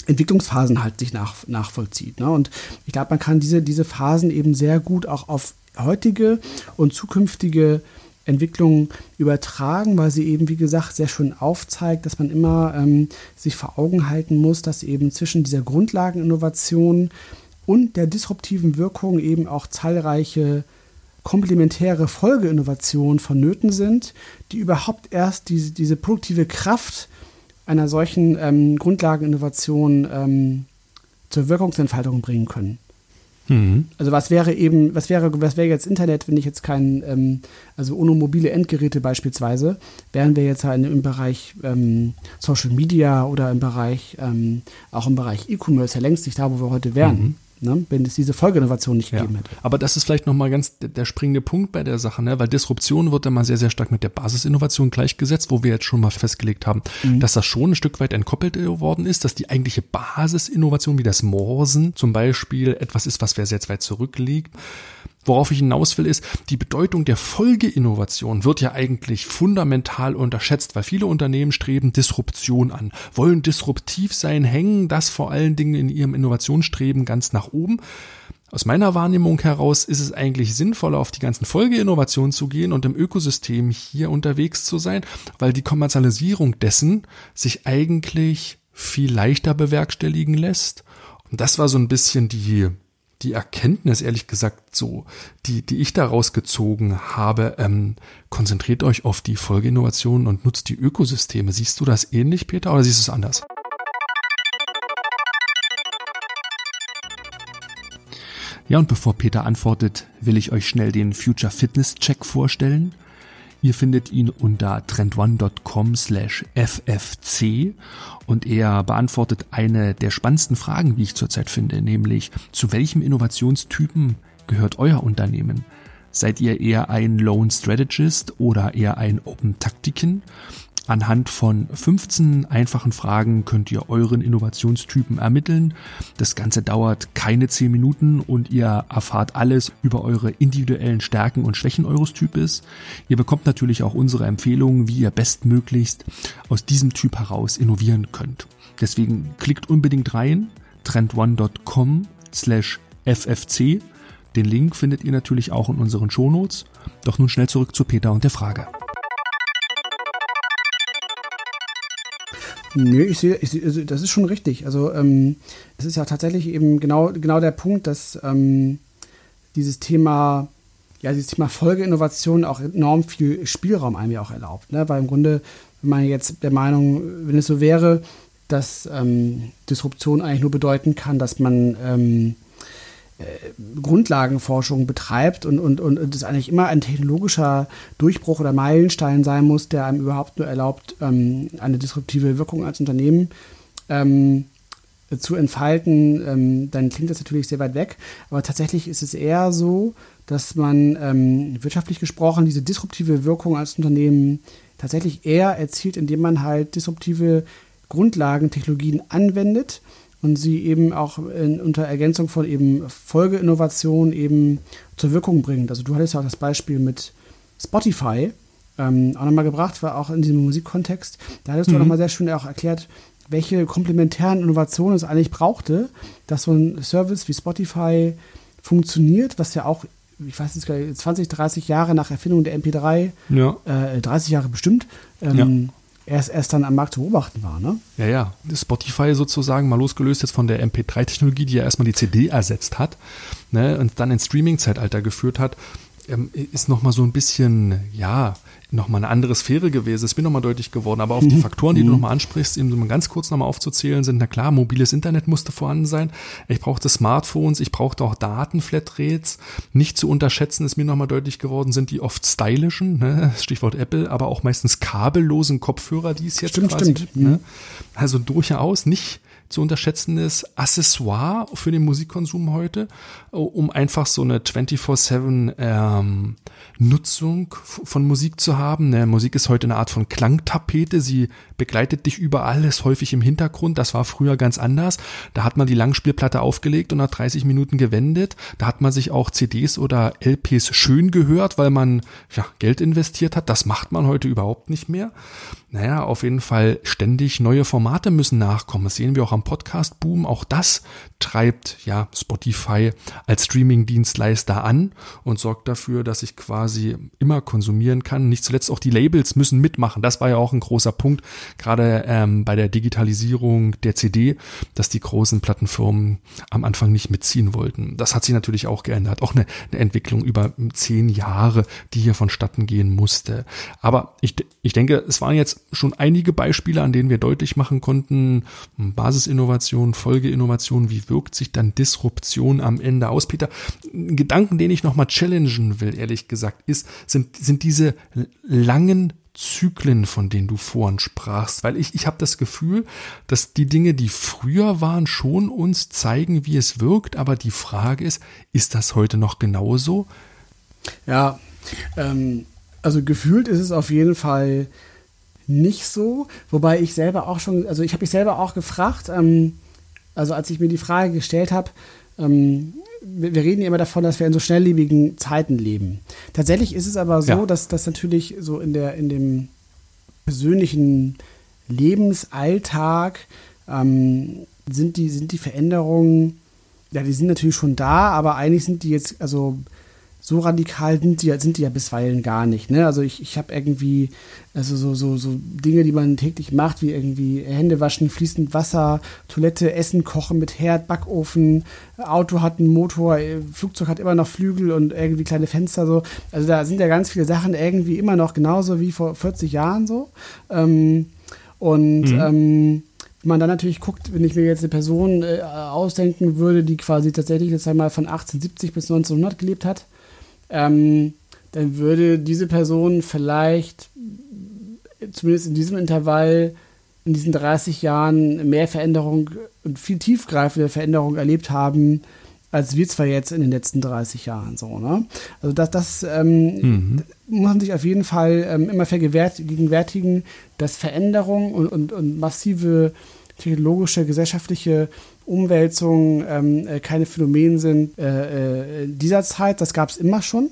Entwicklungsphasen halt sich nach, nachvollzieht. Ne? Und ich glaube, man kann diese, diese Phasen eben sehr gut auch auf heutige und zukünftige Entwicklung übertragen, weil sie eben, wie gesagt, sehr schön aufzeigt, dass man immer ähm, sich vor Augen halten muss, dass eben zwischen dieser Grundlageninnovation und der disruptiven Wirkung eben auch zahlreiche komplementäre Folgeinnovationen vonnöten sind, die überhaupt erst diese, diese produktive Kraft einer solchen ähm, Grundlageninnovation ähm, zur Wirkungsentfaltung bringen können. Mhm. Also was wäre eben, was wäre, was wäre jetzt Internet, wenn ich jetzt kein, ähm, also ohne mobile Endgeräte beispielsweise, wären wir jetzt halt im Bereich ähm, Social Media oder im Bereich, ähm, auch im Bereich E-Commerce ja längst nicht da, wo wir heute wären. Mhm ne, wenn es diese Folgeinnovation nicht gegeben hätte. Aber das ist vielleicht nochmal ganz der, der springende Punkt bei der Sache, ne? weil Disruption wird immer sehr, sehr stark mit der Basisinnovation gleichgesetzt, wo wir jetzt schon mal festgelegt haben, mhm. dass das schon ein Stück weit entkoppelt geworden ist, dass die eigentliche Basisinnovation wie das Morsen zum Beispiel etwas ist, was sehr, sehr weit zurückliegt. Worauf ich hinaus will, ist, die Bedeutung der Folgeinnovation wird ja eigentlich fundamental unterschätzt, weil viele Unternehmen streben Disruption an, wollen disruptiv sein, hängen das vor allen Dingen in ihrem Innovationsstreben ganz nach oben. Aus meiner Wahrnehmung heraus ist es eigentlich sinnvoller, auf die ganzen Folgeinnovationen zu gehen und im Ökosystem hier unterwegs zu sein, weil die Kommerzialisierung dessen sich eigentlich viel leichter bewerkstelligen lässt. Und das war so ein bisschen die die Erkenntnis, ehrlich gesagt, so, die, die ich daraus gezogen habe, ähm, konzentriert euch auf die Folgeinnovationen und nutzt die Ökosysteme. Siehst du das ähnlich, Peter, oder siehst du es anders? Ja, und bevor Peter antwortet, will ich euch schnell den Future Fitness Check vorstellen. Ihr findet ihn unter trendone.com slash ffc und er beantwortet eine der spannendsten Fragen, wie ich zurzeit finde, nämlich zu welchem Innovationstypen gehört euer Unternehmen? Seid ihr eher ein Lone Strategist oder eher ein Open Taktiken? Anhand von 15 einfachen Fragen könnt ihr euren Innovationstypen ermitteln. Das Ganze dauert keine 10 Minuten und ihr erfahrt alles über eure individuellen Stärken und Schwächen eures Types. Ihr bekommt natürlich auch unsere Empfehlungen, wie ihr bestmöglichst aus diesem Typ heraus innovieren könnt. Deswegen klickt unbedingt rein, trendone.com slash ffc. Den Link findet ihr natürlich auch in unseren Shownotes. Doch nun schnell zurück zu Peter und der Frage. Nö, ich sehe, ich seh, also das ist schon richtig. Also ähm, es ist ja tatsächlich eben genau, genau der Punkt, dass ähm, dieses Thema, ja, dieses Thema Folgeinnovation auch enorm viel Spielraum einem ja auch erlaubt. Ne? Weil im Grunde, wenn man jetzt der Meinung, wenn es so wäre, dass ähm, Disruption eigentlich nur bedeuten kann, dass man ähm, äh, Grundlagenforschung betreibt und, und, und es eigentlich immer ein technologischer Durchbruch oder Meilenstein sein muss, der einem überhaupt nur erlaubt, ähm, eine disruptive Wirkung als Unternehmen ähm, zu entfalten, ähm, dann klingt das natürlich sehr weit weg. Aber tatsächlich ist es eher so, dass man wirtschaftlich gesprochen diese disruptive Wirkung als Unternehmen tatsächlich eher erzielt, indem man halt disruptive Grundlagentechnologien anwendet und sie eben auch in, unter Ergänzung von eben Folgeinnovationen eben zur Wirkung bringt. Also du hattest ja auch das Beispiel mit Spotify ähm, auch nochmal gebracht, war auch in diesem Musikkontext. Da hattest mhm. du nochmal sehr schön auch erklärt, welche komplementären Innovationen es eigentlich brauchte, dass so ein Service wie Spotify funktioniert, was ja auch, ich weiß nicht, 20, 30 Jahre nach Erfindung der MP3, ja. äh, 30 Jahre bestimmt, ähm, ja erst, erst dann am Markt zu beobachten war, ne? Ja, ja. Spotify sozusagen mal losgelöst jetzt von der MP3-Technologie, die ja erstmal die CD ersetzt hat, ne, und dann ins Streaming-Zeitalter geführt hat, ähm, ist nochmal so ein bisschen, ja, nochmal eine andere Sphäre gewesen. Es ist mir nochmal deutlich geworden. Aber auf die mhm. Faktoren, die du mhm. nochmal ansprichst, eben so mal ganz kurz nochmal aufzuzählen sind, na klar, mobiles Internet musste vorhanden sein. Ich brauchte Smartphones, ich brauchte auch Datenflatrates. Nicht zu unterschätzen ist mir nochmal deutlich geworden, sind die oft stylischen, ne? Stichwort Apple, aber auch meistens kabellosen Kopfhörer, die es jetzt stimmt, quasi stimmt. gibt. Ne? Also durchaus nicht zu unterschätzendes Accessoire für den Musikkonsum heute, um einfach so eine 24-7 ähm, Nutzung von Musik zu haben. Ne, Musik ist heute eine Art von Klangtapete. Sie begleitet dich überall, ist häufig im Hintergrund. Das war früher ganz anders. Da hat man die Langspielplatte aufgelegt und nach 30 Minuten gewendet. Da hat man sich auch CDs oder LPs schön gehört, weil man ja, Geld investiert hat. Das macht man heute überhaupt nicht mehr. Naja, auf jeden Fall ständig neue Formate müssen nachkommen. Das sehen wir auch am Podcast-Boom. Auch das treibt ja Spotify als Streaming-Dienstleister an und sorgt dafür, dass ich quasi immer konsumieren kann. Nicht zuletzt auch die Labels müssen mitmachen. Das war ja auch ein großer Punkt, gerade ähm, bei der Digitalisierung der CD, dass die großen Plattenfirmen am Anfang nicht mitziehen wollten. Das hat sich natürlich auch geändert. Auch eine, eine Entwicklung über zehn Jahre, die hier vonstatten gehen musste. Aber ich, ich denke, es waren jetzt schon einige Beispiele, an denen wir deutlich machen konnten, Basisinnovation, Folgeinnovation, wie wirkt sich dann Disruption am Ende aus? Peter, Gedanken, den ich nochmal challengen will, ehrlich gesagt, ist, sind, sind diese langen Zyklen, von denen du vorhin sprachst, weil ich, ich habe das Gefühl, dass die Dinge, die früher waren, schon uns zeigen, wie es wirkt, aber die Frage ist, ist das heute noch genauso? Ja, ähm, also gefühlt ist es auf jeden Fall nicht so, wobei ich selber auch schon, also ich habe mich selber auch gefragt, ähm, also als ich mir die Frage gestellt habe, ähm, wir, reden ja immer davon, dass wir in so schnelllebigen Zeiten leben. Tatsächlich ist es aber so, ja. dass das natürlich so in der in dem persönlichen Lebensalltag ähm, sind die sind die Veränderungen ja, die sind natürlich schon da, aber eigentlich sind die jetzt also so radikal sind die, sind die ja bisweilen gar nicht. Ne? Also ich, ich habe irgendwie also so, so, so Dinge, die man täglich macht, wie irgendwie Hände waschen, fließend Wasser, Toilette, Essen kochen mit Herd, Backofen, Auto hat einen Motor, Flugzeug hat immer noch Flügel und irgendwie kleine Fenster so. Also da sind ja ganz viele Sachen irgendwie immer noch genauso wie vor 40 Jahren so. Ähm, und mhm. ähm, wenn man dann natürlich guckt, wenn ich mir jetzt eine Person äh, ausdenken würde, die quasi tatsächlich jetzt einmal von 1870 bis 1900 gelebt hat, ähm, dann würde diese Person vielleicht zumindest in diesem Intervall in diesen 30 Jahren mehr Veränderung und viel tiefgreifende Veränderung erlebt haben, als wir zwar jetzt in den letzten 30 Jahren so. Ne? Also das, das ähm, mhm. muss man sich auf jeden Fall ähm, immer vergegenwärtigen, dass Veränderung und, und, und massive technologische, gesellschaftliche Umwälzungen ähm, äh, keine Phänomene sind äh, äh, dieser Zeit. Das gab es immer schon.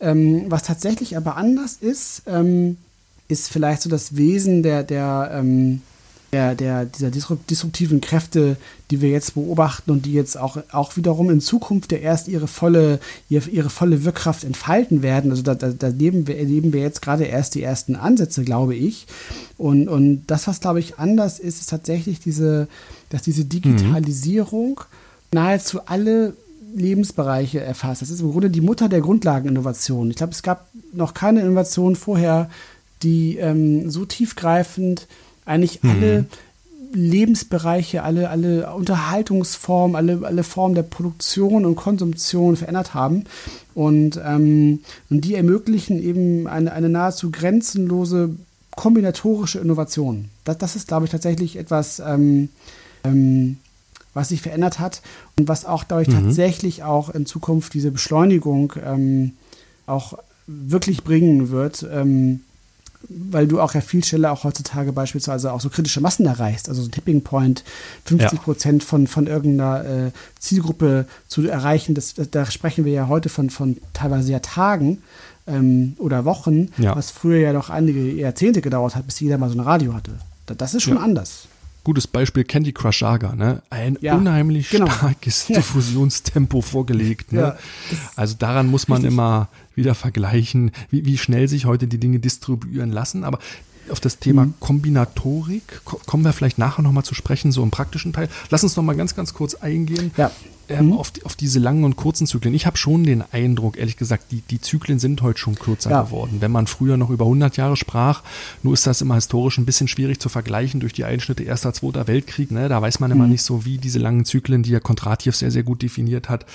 Ähm, was tatsächlich aber anders ist, ähm, ist vielleicht so das Wesen der, der, ähm, der, der, dieser disruptiven Kräfte, die wir jetzt beobachten und die jetzt auch, auch wiederum in Zukunft ja erst ihre volle, ihre, ihre volle Wirkkraft entfalten werden. Also da, da, da leben wir, erleben wir jetzt gerade erst die ersten Ansätze, glaube ich. Und, und das, was, glaube ich, anders ist, ist tatsächlich diese, dass diese Digitalisierung mhm. nahezu alle Lebensbereiche erfasst. Das ist im Grunde die Mutter der Grundlageninnovation. Ich glaube, es gab noch keine Innovation vorher, die ähm, so tiefgreifend eigentlich mhm. alle Lebensbereiche, alle, alle Unterhaltungsformen, alle, alle Formen der Produktion und Konsumtion verändert haben. Und, ähm, und die ermöglichen eben eine, eine nahezu grenzenlose kombinatorische Innovation. Das, das ist, glaube ich, tatsächlich etwas, ähm, ähm, was sich verändert hat und was auch dadurch mhm. tatsächlich auch in Zukunft diese Beschleunigung ähm, auch wirklich bringen wird. Ähm, weil du auch ja viel schneller auch heutzutage beispielsweise auch so kritische Massen erreichst, also so ein Tipping Point, 50 Prozent ja. von, von irgendeiner äh, Zielgruppe zu erreichen, das, da sprechen wir ja heute von, von teilweise ja Tagen ähm, oder Wochen, ja. was früher ja noch einige Jahrzehnte gedauert hat, bis jeder mal so ein Radio hatte. Das ist schon ja. anders gutes Beispiel Candy Crush Saga, ne? Ein ja, unheimlich genau. starkes Diffusionstempo vorgelegt, ne? Ja, also daran muss man richtig. immer wieder vergleichen, wie, wie schnell sich heute die Dinge distribuieren lassen. Aber auf das Thema mhm. Kombinatorik kommen wir vielleicht nachher nochmal zu sprechen, so im praktischen Teil. Lass uns nochmal ganz, ganz kurz eingehen. Ja ähm, mhm. auf, auf diese langen und kurzen Zyklen. Ich habe schon den Eindruck, ehrlich gesagt, die, die Zyklen sind heute schon kürzer ja. geworden. Wenn man früher noch über 100 Jahre sprach, nur ist das immer historisch ein bisschen schwierig zu vergleichen durch die Einschnitte Erster, Zweiter Weltkrieg. Ne? Da weiß man immer mhm. nicht so, wie diese langen Zyklen, die ja Kontratjew sehr, sehr gut definiert hat,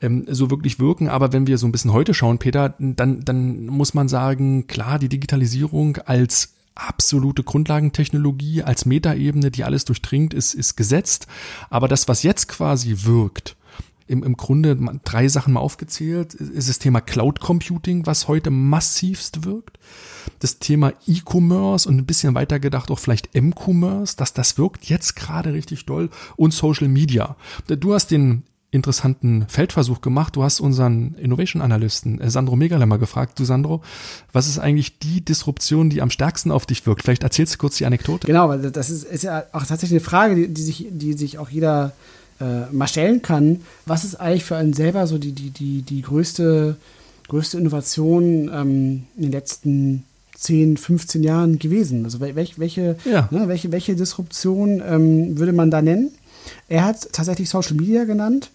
ähm, so wirklich wirken. Aber wenn wir so ein bisschen heute schauen, Peter, dann, dann muss man sagen, klar, die Digitalisierung als absolute Grundlagentechnologie als Metaebene, die alles durchdringt, ist, ist gesetzt. Aber das, was jetzt quasi wirkt, im, im Grunde drei Sachen mal aufgezählt, ist das Thema Cloud Computing, was heute massivst wirkt. Das Thema E-Commerce und ein bisschen weiter gedacht auch vielleicht M-Commerce, dass das wirkt jetzt gerade richtig doll und Social Media. Du hast den interessanten Feldversuch gemacht. Du hast unseren Innovation-Analysten äh, Sandro Megalemmer gefragt. Du Sandro, was ist eigentlich die Disruption, die am stärksten auf dich wirkt? Vielleicht erzählst du kurz die Anekdote. Genau, weil das ist, ist ja auch tatsächlich eine Frage, die, die, sich, die sich auch jeder äh, mal stellen kann. Was ist eigentlich für einen selber so die, die, die, die größte, größte Innovation ähm, in den letzten 10, 15 Jahren gewesen? Also welche, welche, ja. ne, welche, welche Disruption ähm, würde man da nennen? Er hat tatsächlich Social Media genannt.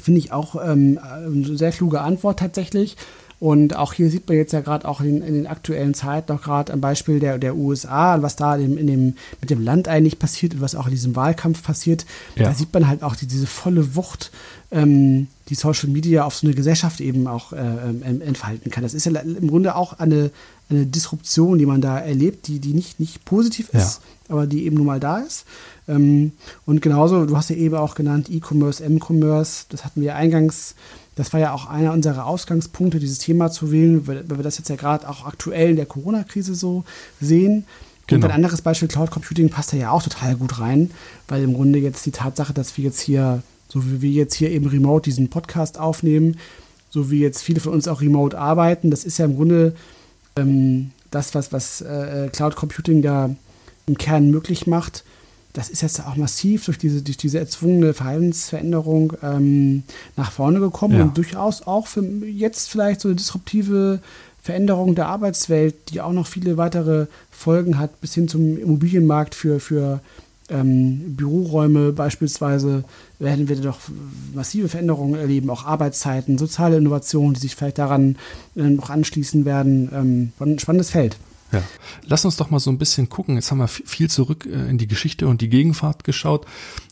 Finde ich auch ähm, eine sehr kluge Antwort tatsächlich. Und auch hier sieht man jetzt ja gerade auch in, in, den aktuellen Zeiten noch gerade am Beispiel der, der USA, was da in, in, dem, mit dem Land eigentlich passiert und was auch in diesem Wahlkampf passiert. Ja. Da sieht man halt auch die, diese volle Wucht, ähm, die Social Media auf so eine Gesellschaft eben auch äh, ähm, entfalten kann. Das ist ja im Grunde auch eine, eine Disruption, die man da erlebt, die, die nicht, nicht positiv ist, ja. aber die eben nun mal da ist. Ähm, und genauso, du hast ja eben auch genannt, E-Commerce, M-Commerce, das hatten wir eingangs, das war ja auch einer unserer Ausgangspunkte, dieses Thema zu wählen, weil, weil wir das jetzt ja gerade auch aktuell in der Corona-Krise so sehen. Genau. Und ein anderes Beispiel, Cloud Computing, passt da ja auch total gut rein, weil im Grunde jetzt die Tatsache, dass wir jetzt hier, so wie wir jetzt hier eben remote diesen Podcast aufnehmen, so wie jetzt viele von uns auch remote arbeiten, das ist ja im Grunde ähm, das, was, was äh, Cloud Computing da im Kern möglich macht, das ist jetzt auch massiv durch diese, durch diese erzwungene Verhaltensveränderung ähm, nach vorne gekommen ja. und durchaus auch für jetzt vielleicht so eine disruptive Veränderung der Arbeitswelt, die auch noch viele weitere Folgen hat, bis hin zum Immobilienmarkt für, für ähm, Büroräume beispielsweise, werden wir doch massive Veränderungen erleben, auch Arbeitszeiten, soziale Innovationen, die sich vielleicht daran äh, noch anschließen werden. Ähm, spannendes Feld. Ja. Lass uns doch mal so ein bisschen gucken. Jetzt haben wir viel zurück äh, in die Geschichte und die Gegenwart geschaut.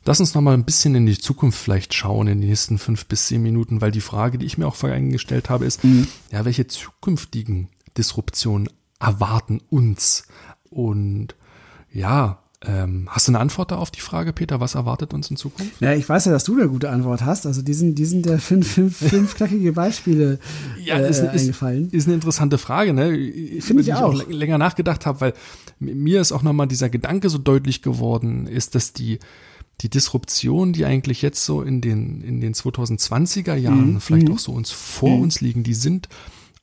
Lass uns noch mal ein bisschen in die Zukunft vielleicht schauen in den nächsten fünf bis zehn Minuten, weil die Frage, die ich mir auch vorhin gestellt habe, ist, mhm. ja, welche zukünftigen Disruptionen erwarten uns? Und ja, ähm, hast du eine Antwort da auf die Frage, Peter? Was erwartet uns in Zukunft? Ja, ich weiß ja, dass du eine gute Antwort hast. Also die sind, die sind ja fünf, fünf, fünf knackige Beispiele ja, äh, ist, eingefallen. Ist, ist eine interessante Frage, ne? Finde ich, ich auch. auch länger nachgedacht habe, weil mir ist auch nochmal dieser Gedanke so deutlich geworden, ist, dass die die Disruption, die eigentlich jetzt so in den, in den 2020er Jahren mhm. vielleicht mhm. auch so uns vor mhm. uns liegen, die sind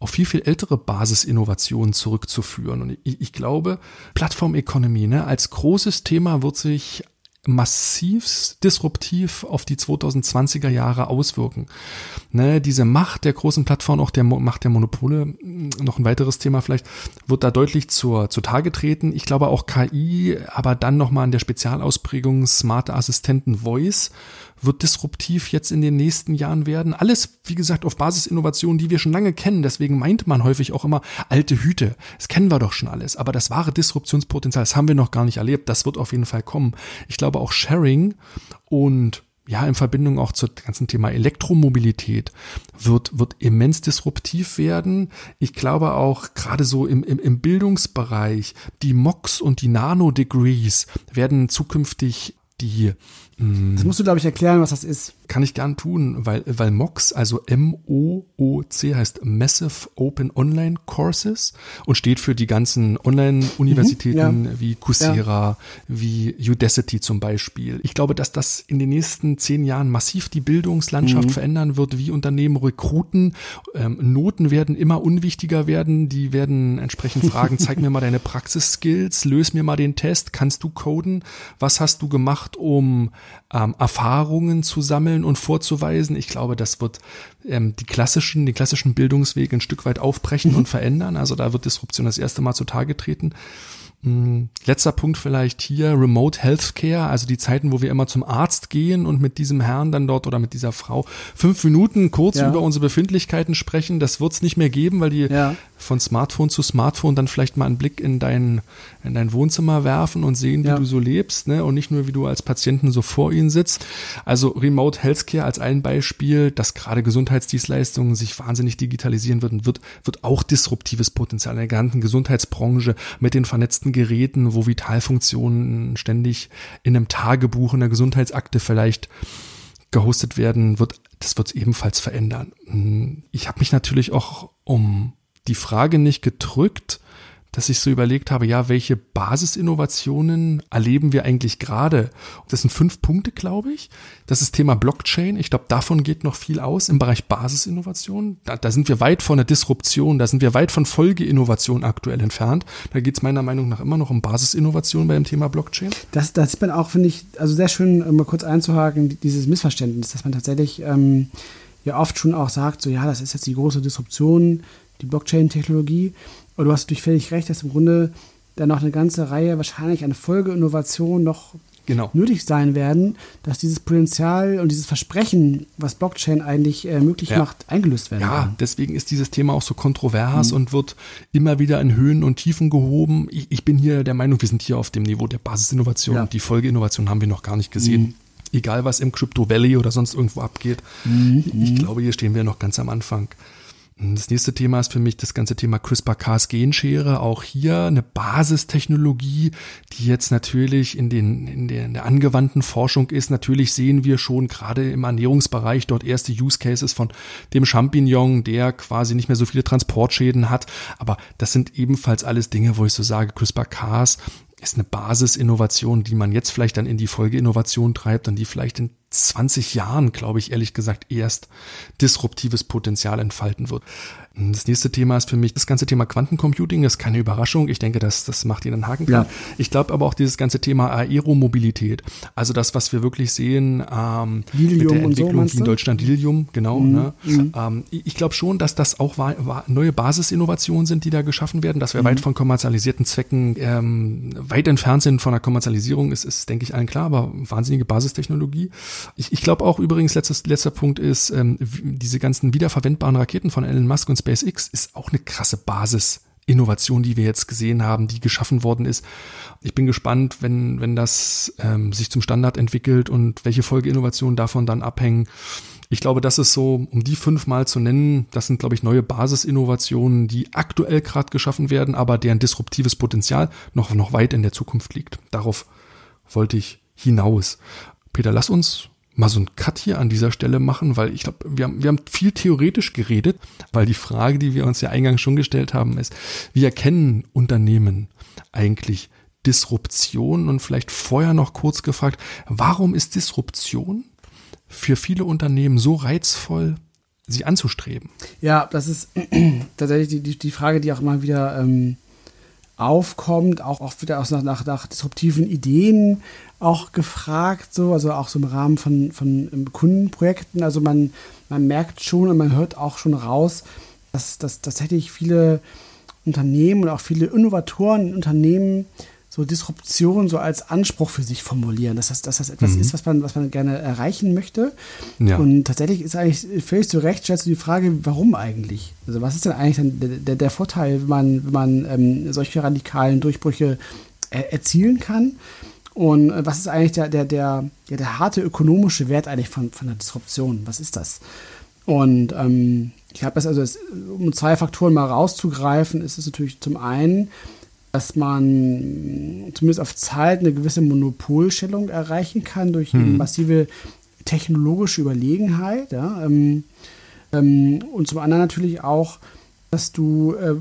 auf viel, viel ältere Basisinnovationen zurückzuführen. Und ich, ich glaube, Plattform Economy ne, als großes Thema wird sich massiv disruptiv auf die 2020er Jahre auswirken. Ne, diese Macht der großen Plattformen, auch der Macht der Monopole, hm, noch ein weiteres Thema vielleicht, wird da deutlich zur, zutage treten. Ich glaube auch KI, aber dann nochmal an der Spezialausprägung smarte Assistenten Voice wird disruptiv jetzt in den nächsten Jahren werden. Alles, wie gesagt, auf Basisinnovationen, die wir schon lange kennen. Deswegen meint man häufig auch immer alte Hüte. Das kennen wir doch schon alles. Aber das wahre Disruptionspotenzial, das haben wir noch gar nicht erlebt. Das wird auf jeden Fall kommen. Ich glaube auch Sharing und ja, in Verbindung auch zum ganzen Thema Elektromobilität wird, wird immens disruptiv werden. Ich glaube auch gerade so im, im, im Bildungsbereich, die MOX und die Nano-Degrees werden zukünftig die das musst du, glaube ich, erklären, was das ist. Kann ich gern tun, weil, weil MOOCs, also M-O-O-C heißt Massive Open Online Courses und steht für die ganzen Online-Universitäten mhm, ja. wie Coursera, ja. wie Udacity zum Beispiel. Ich glaube, dass das in den nächsten zehn Jahren massiv die Bildungslandschaft mhm. verändern wird, wie Unternehmen rekruten. Ähm, Noten werden immer unwichtiger werden. Die werden entsprechend fragen, zeig mir mal deine Praxisskills, löse mir mal den Test, kannst du coden? Was hast du gemacht, um ähm, Erfahrungen zu sammeln und vorzuweisen. Ich glaube, das wird ähm, die klassischen, die klassischen Bildungswege ein Stück weit aufbrechen mhm. und verändern. Also da wird Disruption das erste Mal zutage treten. Hm, letzter Punkt vielleicht hier, Remote Healthcare, also die Zeiten, wo wir immer zum Arzt gehen und mit diesem Herrn dann dort oder mit dieser Frau fünf Minuten kurz ja. über unsere Befindlichkeiten sprechen, das wird es nicht mehr geben, weil die ja. von Smartphone zu Smartphone dann vielleicht mal einen Blick in dein, in dein Wohnzimmer werfen und sehen, wie ja. du so lebst, ne? Und nicht nur, wie du als Patienten so vor ihnen sitzt. Also Remote Healthcare als ein Beispiel, dass gerade Gesundheitsdienstleistungen sich wahnsinnig digitalisieren würden, wird, wird auch disruptives Potenzial in der ganzen Gesundheitsbranche mit den vernetzten Geräten, wo Vitalfunktionen ständig in einem Tagebuch, in der Gesundheitsakte vielleicht gehostet werden, wird, das wird ebenfalls verändern. Ich habe mich natürlich auch um die Frage nicht gedrückt, dass ich so überlegt habe, ja, welche Basisinnovationen erleben wir eigentlich gerade? Das sind fünf Punkte, glaube ich. Das ist Thema Blockchain. Ich glaube, davon geht noch viel aus im Bereich Basisinnovation. Da, da sind wir weit von der Disruption, da sind wir weit von Folgeinnovation aktuell entfernt. Da geht es meiner Meinung nach immer noch um Basisinnovation bei dem Thema Blockchain. Das, das sieht man auch, finde ich, also sehr schön, mal kurz einzuhaken, dieses Missverständnis, dass man tatsächlich ähm, ja oft schon auch sagt, so ja, das ist jetzt die große Disruption, die Blockchain-Technologie. Und du hast natürlich völlig recht, dass im Grunde dann noch eine ganze Reihe wahrscheinlich an Folgeinnovationen noch genau. nötig sein werden, dass dieses Potenzial und dieses Versprechen, was Blockchain eigentlich äh, möglich ja. macht, eingelöst werden. Ja, kann. deswegen ist dieses Thema auch so kontrovers mhm. und wird immer wieder in Höhen und Tiefen gehoben. Ich, ich, bin hier der Meinung, wir sind hier auf dem Niveau der Basisinnovation. Ja. Die Folgeinnovation haben wir noch gar nicht gesehen. Mhm egal was im Crypto Valley oder sonst irgendwo abgeht. Mhm. Ich glaube, hier stehen wir noch ganz am Anfang. Das nächste Thema ist für mich das ganze Thema CRISPR-Cas-Genschere. Auch hier eine Basistechnologie, die jetzt natürlich in, den, in, der, in der angewandten Forschung ist. Natürlich sehen wir schon gerade im Ernährungsbereich dort erste Use Cases von dem Champignon, der quasi nicht mehr so viele Transportschäden hat. Aber das sind ebenfalls alles Dinge, wo ich so sage, CRISPR-Cas ist eine Basisinnovation, die man jetzt vielleicht dann in die Folgeinnovation treibt und die vielleicht in 20 Jahren, glaube ich, ehrlich gesagt, erst disruptives Potenzial entfalten wird. Das nächste Thema ist für mich das ganze Thema Quantencomputing. Das ist keine Überraschung. Ich denke, das, das macht Ihnen einen Haken Ja. Ich glaube aber auch dieses ganze Thema Aeromobilität. Also das, was wir wirklich sehen ähm, mit der Entwicklung so, in Deutschland Lilium, genau. Mhm. Ne? Mhm. Ähm, ich glaube schon, dass das auch neue Basisinnovationen sind, die da geschaffen werden, dass wir mhm. weit von kommerzialisierten Zwecken ähm, weit entfernt sind von der Kommerzialisierung, ist, ist, denke ich, allen klar, aber wahnsinnige Basistechnologie. Ich, ich glaube auch übrigens, letztes, letzter Punkt ist, ähm, diese ganzen wiederverwendbaren Raketen von Elon Musk und SpaceX ist auch eine krasse Basis. Innovation, die wir jetzt gesehen haben, die geschaffen worden ist. Ich bin gespannt, wenn, wenn das ähm, sich zum Standard entwickelt und welche Folgeinnovationen davon dann abhängen. Ich glaube, das ist so, um die fünfmal zu nennen, das sind, glaube ich, neue Basisinnovationen, die aktuell gerade geschaffen werden, aber deren disruptives Potenzial noch, noch weit in der Zukunft liegt. Darauf wollte ich hinaus. Peter, lass uns mal so einen Cut hier an dieser Stelle machen, weil ich glaube, wir haben, wir haben viel theoretisch geredet, weil die Frage, die wir uns ja eingangs schon gestellt haben, ist, wie erkennen Unternehmen eigentlich Disruption und vielleicht vorher noch kurz gefragt, warum ist Disruption für viele Unternehmen so reizvoll, sie anzustreben? Ja, das ist tatsächlich die, die, die Frage, die auch immer wieder ähm, aufkommt, auch, auch wieder aus nach, nach, nach disruptiven Ideen auch gefragt, so, also auch so im Rahmen von, von ähm, Kundenprojekten. Also man, man merkt schon und man hört auch schon raus, dass, dass tatsächlich viele Unternehmen und auch viele Innovatoren in Unternehmen so Disruption so als Anspruch für sich formulieren, dass das, dass das etwas mhm. ist, was man, was man gerne erreichen möchte. Ja. Und tatsächlich ist eigentlich völlig zu Recht, stellst du die Frage, warum eigentlich? Also was ist denn eigentlich der, der, der Vorteil, wenn man, wenn man ähm, solche radikalen Durchbrüche äh, erzielen kann? Und äh, was ist eigentlich der, der, der, der, der harte ökonomische Wert eigentlich von, von der Disruption? Was ist das? Und ähm, ich habe das also, um zwei Faktoren mal rauszugreifen, ist es natürlich zum einen, dass man zumindest auf Zeit eine gewisse Monopolstellung erreichen kann durch hm. massive technologische Überlegenheit. Ja, ähm, ähm, und zum anderen natürlich auch, dass du äh,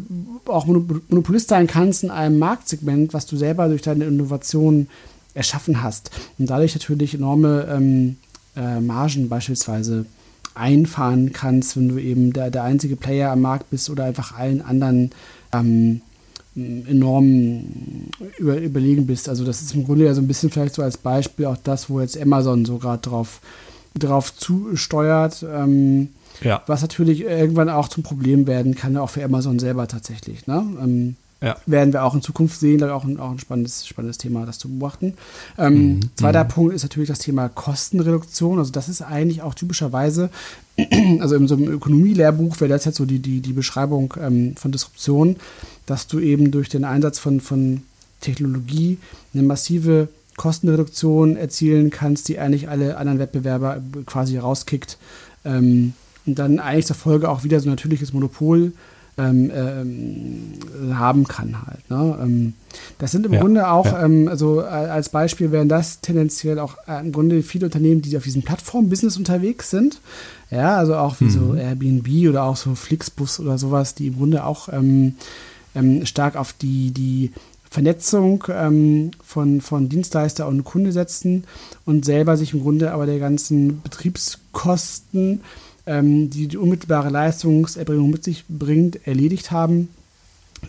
auch Monopolist sein kannst in einem Marktsegment, was du selber durch deine Innovation erschaffen hast. Und dadurch natürlich enorme ähm, äh, Margen beispielsweise einfahren kannst, wenn du eben der, der einzige Player am Markt bist oder einfach allen anderen ähm, enorm über, überlegen bist. Also das ist im Grunde ja so ein bisschen vielleicht so als Beispiel auch das, wo jetzt Amazon so gerade drauf, drauf zusteuert. Ähm, ja. Was natürlich irgendwann auch zum Problem werden kann, auch für Amazon selber tatsächlich. Ne? Ähm, ja. Werden wir auch in Zukunft sehen, da auch ein, auch ein spannendes, spannendes Thema, das zu beobachten. Ähm, mhm. Zweiter mhm. Punkt ist natürlich das Thema Kostenreduktion. Also das ist eigentlich auch typischerweise, also in so einem Ökonomielehrbuch wäre das jetzt so die, die, die Beschreibung ähm, von Disruption, dass du eben durch den Einsatz von, von Technologie eine massive Kostenreduktion erzielen kannst, die eigentlich alle anderen Wettbewerber quasi rauskickt. Ähm, und dann eigentlich zur Folge auch wieder so ein natürliches Monopol ähm, ähm, haben kann halt. Ne? Ähm, das sind im ja, Grunde auch, ja. ähm, also als Beispiel wären das tendenziell auch äh, im Grunde viele Unternehmen, die auf diesem Plattform-Business unterwegs sind. Ja, also auch wie mhm. so Airbnb oder auch so Flixbus oder sowas, die im Grunde auch ähm, stark auf die, die Vernetzung ähm, von, von Dienstleister und Kunde setzen und selber sich im Grunde aber der ganzen Betriebskosten, ähm, die die unmittelbare Leistungserbringung mit sich bringt, erledigt haben.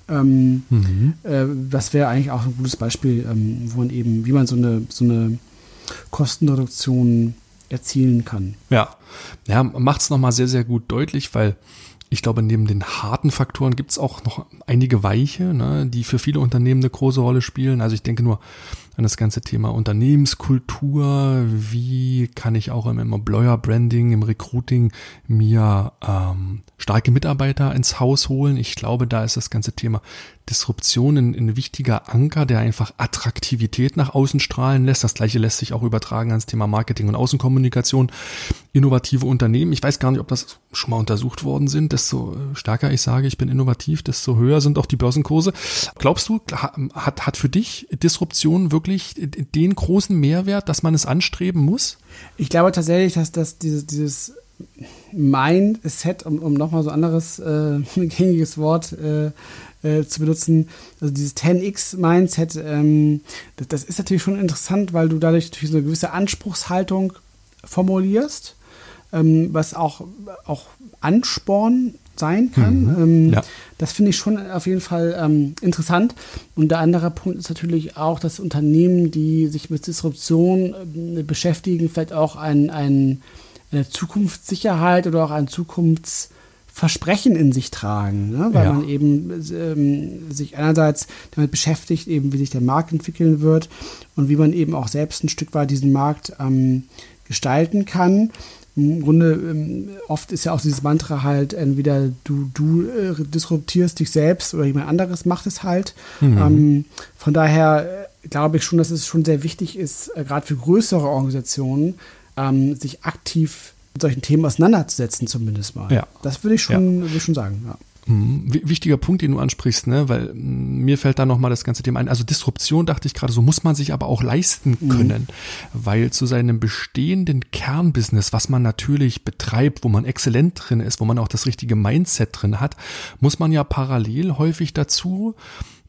Ähm, mhm. äh, das wäre eigentlich auch ein gutes Beispiel, ähm, wo man eben, wie man so eine, so eine Kostenreduktion erzielen kann. Ja, ja macht es nochmal sehr, sehr gut deutlich, weil ich glaube, neben den harten Faktoren gibt es auch noch einige weiche, ne, die für viele Unternehmen eine große Rolle spielen. Also ich denke nur an das ganze Thema Unternehmenskultur. Wie kann ich auch im Employer Branding, im Recruiting mir ähm, starke Mitarbeiter ins Haus holen? Ich glaube, da ist das ganze Thema Disruption ein, ein, wichtiger Anker, der einfach Attraktivität nach außen strahlen lässt. Das gleiche lässt sich auch übertragen ans Thema Marketing und Außenkommunikation. Innovative Unternehmen. Ich weiß gar nicht, ob das schon mal untersucht worden sind. Desto stärker ich sage, ich bin innovativ, desto höher sind auch die Börsenkurse. Glaubst du, hat, hat für dich Disruption wirklich den großen Mehrwert, dass man es anstreben muss? Ich glaube tatsächlich, dass das dieses, dieses Mindset, um, um nochmal so anderes äh, gängiges Wort äh, äh, zu benutzen. Also dieses 10x-Mindset, ähm, das, das, ist natürlich schon interessant, weil du dadurch natürlich so eine gewisse Anspruchshaltung formulierst, ähm, was auch, auch Ansporn sein kann. Mhm. Ähm, ja. Das finde ich schon auf jeden Fall ähm, interessant. Und der andere Punkt ist natürlich auch, dass Unternehmen, die sich mit Disruption äh, beschäftigen, vielleicht auch ein, ein, eine Zukunftssicherheit oder auch ein Zukunfts- Versprechen in sich tragen, ne? weil ja. man eben ähm, sich einerseits damit beschäftigt, eben wie sich der Markt entwickeln wird und wie man eben auch selbst ein Stück weit diesen Markt ähm, gestalten kann. Im Grunde, ähm, oft ist ja auch dieses Mantra halt, entweder du, du äh, disruptierst dich selbst oder jemand anderes macht es halt. Mhm. Ähm, von daher äh, glaube ich schon, dass es schon sehr wichtig ist, äh, gerade für größere Organisationen, ähm, sich aktiv mit solchen Themen auseinanderzusetzen, zumindest mal. Ja. Das würde ich schon, ja. würde ich schon sagen, ja. Mhm. Wichtiger Punkt, den du ansprichst, ne? weil mir fällt da nochmal das ganze Thema ein. Also Disruption dachte ich gerade, so muss man sich aber auch leisten mhm. können, mhm. weil zu seinem bestehenden Kernbusiness, was man natürlich betreibt, wo man exzellent drin ist, wo man auch das richtige Mindset drin hat, muss man ja parallel häufig dazu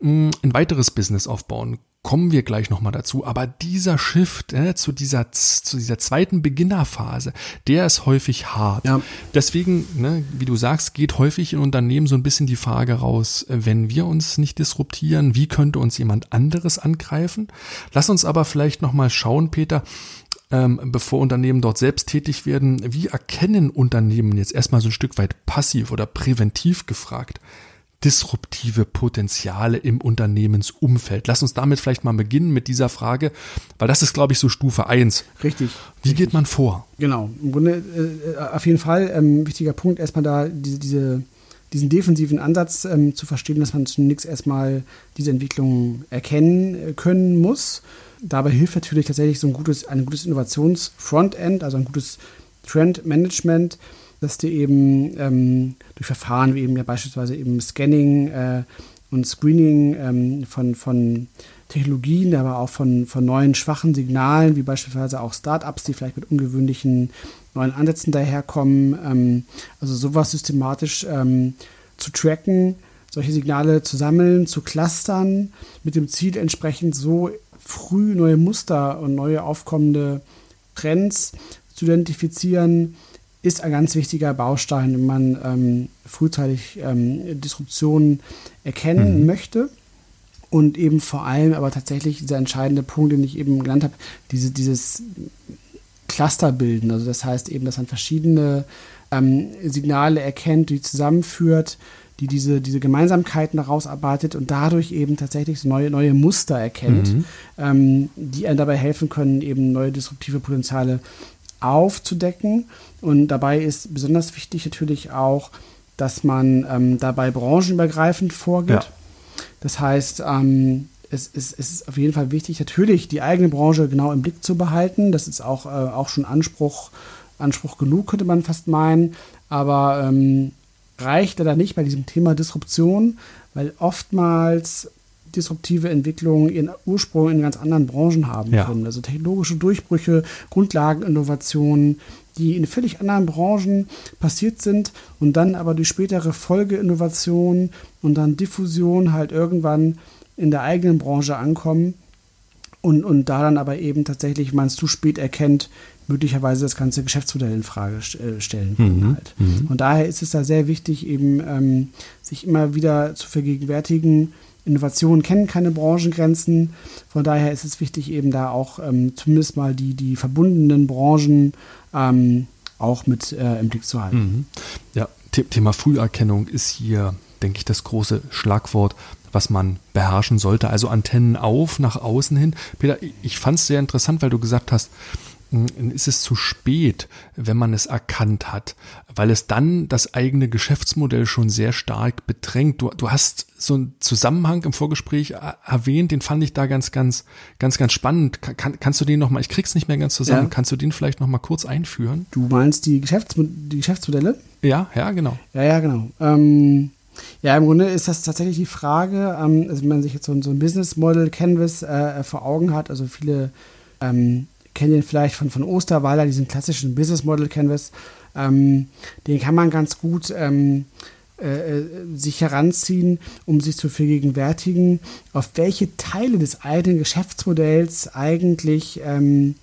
ein weiteres Business aufbauen kommen wir gleich nochmal dazu. Aber dieser Shift äh, zu, dieser, zu dieser zweiten Beginnerphase, der ist häufig hart. Ja. Deswegen, ne, wie du sagst, geht häufig in Unternehmen so ein bisschen die Frage raus, wenn wir uns nicht disruptieren, wie könnte uns jemand anderes angreifen? Lass uns aber vielleicht nochmal schauen, Peter, ähm, bevor Unternehmen dort selbst tätig werden, wie erkennen Unternehmen jetzt erstmal so ein Stück weit passiv oder präventiv gefragt, disruptive Potenziale im Unternehmensumfeld? Lass uns damit vielleicht mal beginnen mit dieser Frage, weil das ist, glaube ich, so Stufe 1. Richtig. Wie richtig. geht man vor? Genau, im Grunde äh, auf jeden Fall ähm, wichtiger Punkt, erstmal da diese, diese diesen defensiven Ansatz ähm, zu verstehen, dass man zunächst erstmal diese Entwicklung erkennen äh, können muss. Dabei hilft natürlich tatsächlich so ein gutes, ein gutes Innovations-Frontend, also ein gutes Trendmanagement, dass du eben ähm, durch Verfahren wie eben ja beispielsweise eben Scanning äh, und Screening ähm, von, von Technologien, aber auch von, von neuen schwachen Signalen, wie beispielsweise auch Startups, die vielleicht mit ungewöhnlichen neuen Ansätzen daherkommen, ähm, also sowas systematisch ähm, zu tracken, solche Signale zu sammeln, zu clustern, mit dem Ziel entsprechend so früh neue Muster und neue aufkommende Trends zu identifizieren, ist ein ganz wichtiger Baustein, wenn man ähm, frühzeitig ähm, Disruptionen erkennen mhm. möchte. Und eben vor allem aber tatsächlich dieser entscheidende Punkt, den ich eben genannt habe, diese, dieses Cluster bilden. Also das heißt eben, dass man verschiedene ähm, Signale erkennt, die zusammenführt, die diese, diese Gemeinsamkeiten herausarbeitet und dadurch eben tatsächlich so neue, neue Muster erkennt, mhm. ähm, die einem dabei helfen können, eben neue disruptive Potenziale aufzudecken. Und dabei ist besonders wichtig natürlich auch, dass man ähm, dabei branchenübergreifend vorgeht. Ja. Das heißt, ähm, es, ist, es, ist, auf jeden Fall wichtig, natürlich die eigene Branche genau im Blick zu behalten. Das ist auch, äh, auch schon Anspruch, Anspruch genug, könnte man fast meinen. Aber ähm, reicht da nicht bei diesem Thema Disruption, weil oftmals disruptive Entwicklungen ihren Ursprung in ganz anderen Branchen haben ja. können. Also technologische Durchbrüche, Grundlageninnovationen, die in völlig anderen Branchen passiert sind und dann aber durch spätere Folgeinnovationen und dann Diffusion halt irgendwann in der eigenen Branche ankommen und, und da dann aber eben tatsächlich, wenn man es zu spät erkennt, möglicherweise das ganze Geschäftsmodell in Frage äh, stellen Mhm. Halt. Mhm. Und daher ist es da sehr wichtig, eben ähm, sich immer wieder zu vergegenwärtigen, Innovationen kennen keine Branchengrenzen. Von daher ist es wichtig, eben da auch ähm, zumindest mal die, die verbundenen Branchen ähm, auch mit äh, im Blick zu halten. Mhm. Ja, The Thema Früherkennung ist hier, denke ich, das große Schlagwort, was man beherrschen sollte. Also Antennen auf, nach außen hin. Peter, ich- fand es sehr interessant, weil du gesagt hast, ist es zu spät, wenn man es erkannt hat, weil es dann das eigene Geschäftsmodell schon sehr stark bedrängt. Du, du hast so einen Zusammenhang im Vorgespräch er- erwähnt, den fand ich da ganz, ganz, ganz, ganz spannend. Kann, kann- kannst du den nochmal, ich krieg's nicht mehr ganz zusammen, Ja. kannst du den vielleicht nochmal kurz einführen? Du meinst die, Geschäftsmo die Geschäftsmodelle? Ja, ja, genau. Ja, ja, genau. Ähm, ja, im Grunde ist das tatsächlich die Frage, ähm, also wenn man sich jetzt so, ein- so ein Business Model Canvas äh, vor Augen hat, also viele ähm, kennen den vielleicht von, von Osterweiler, diesen klassischen Business Model Canvas, ähm, den kann man ganz gut ähm, äh, äh, sich heranziehen, um sich zu vergegenwärtigen, auf welche Teile des eigenen Geschäftsmodells eigentlich ähm,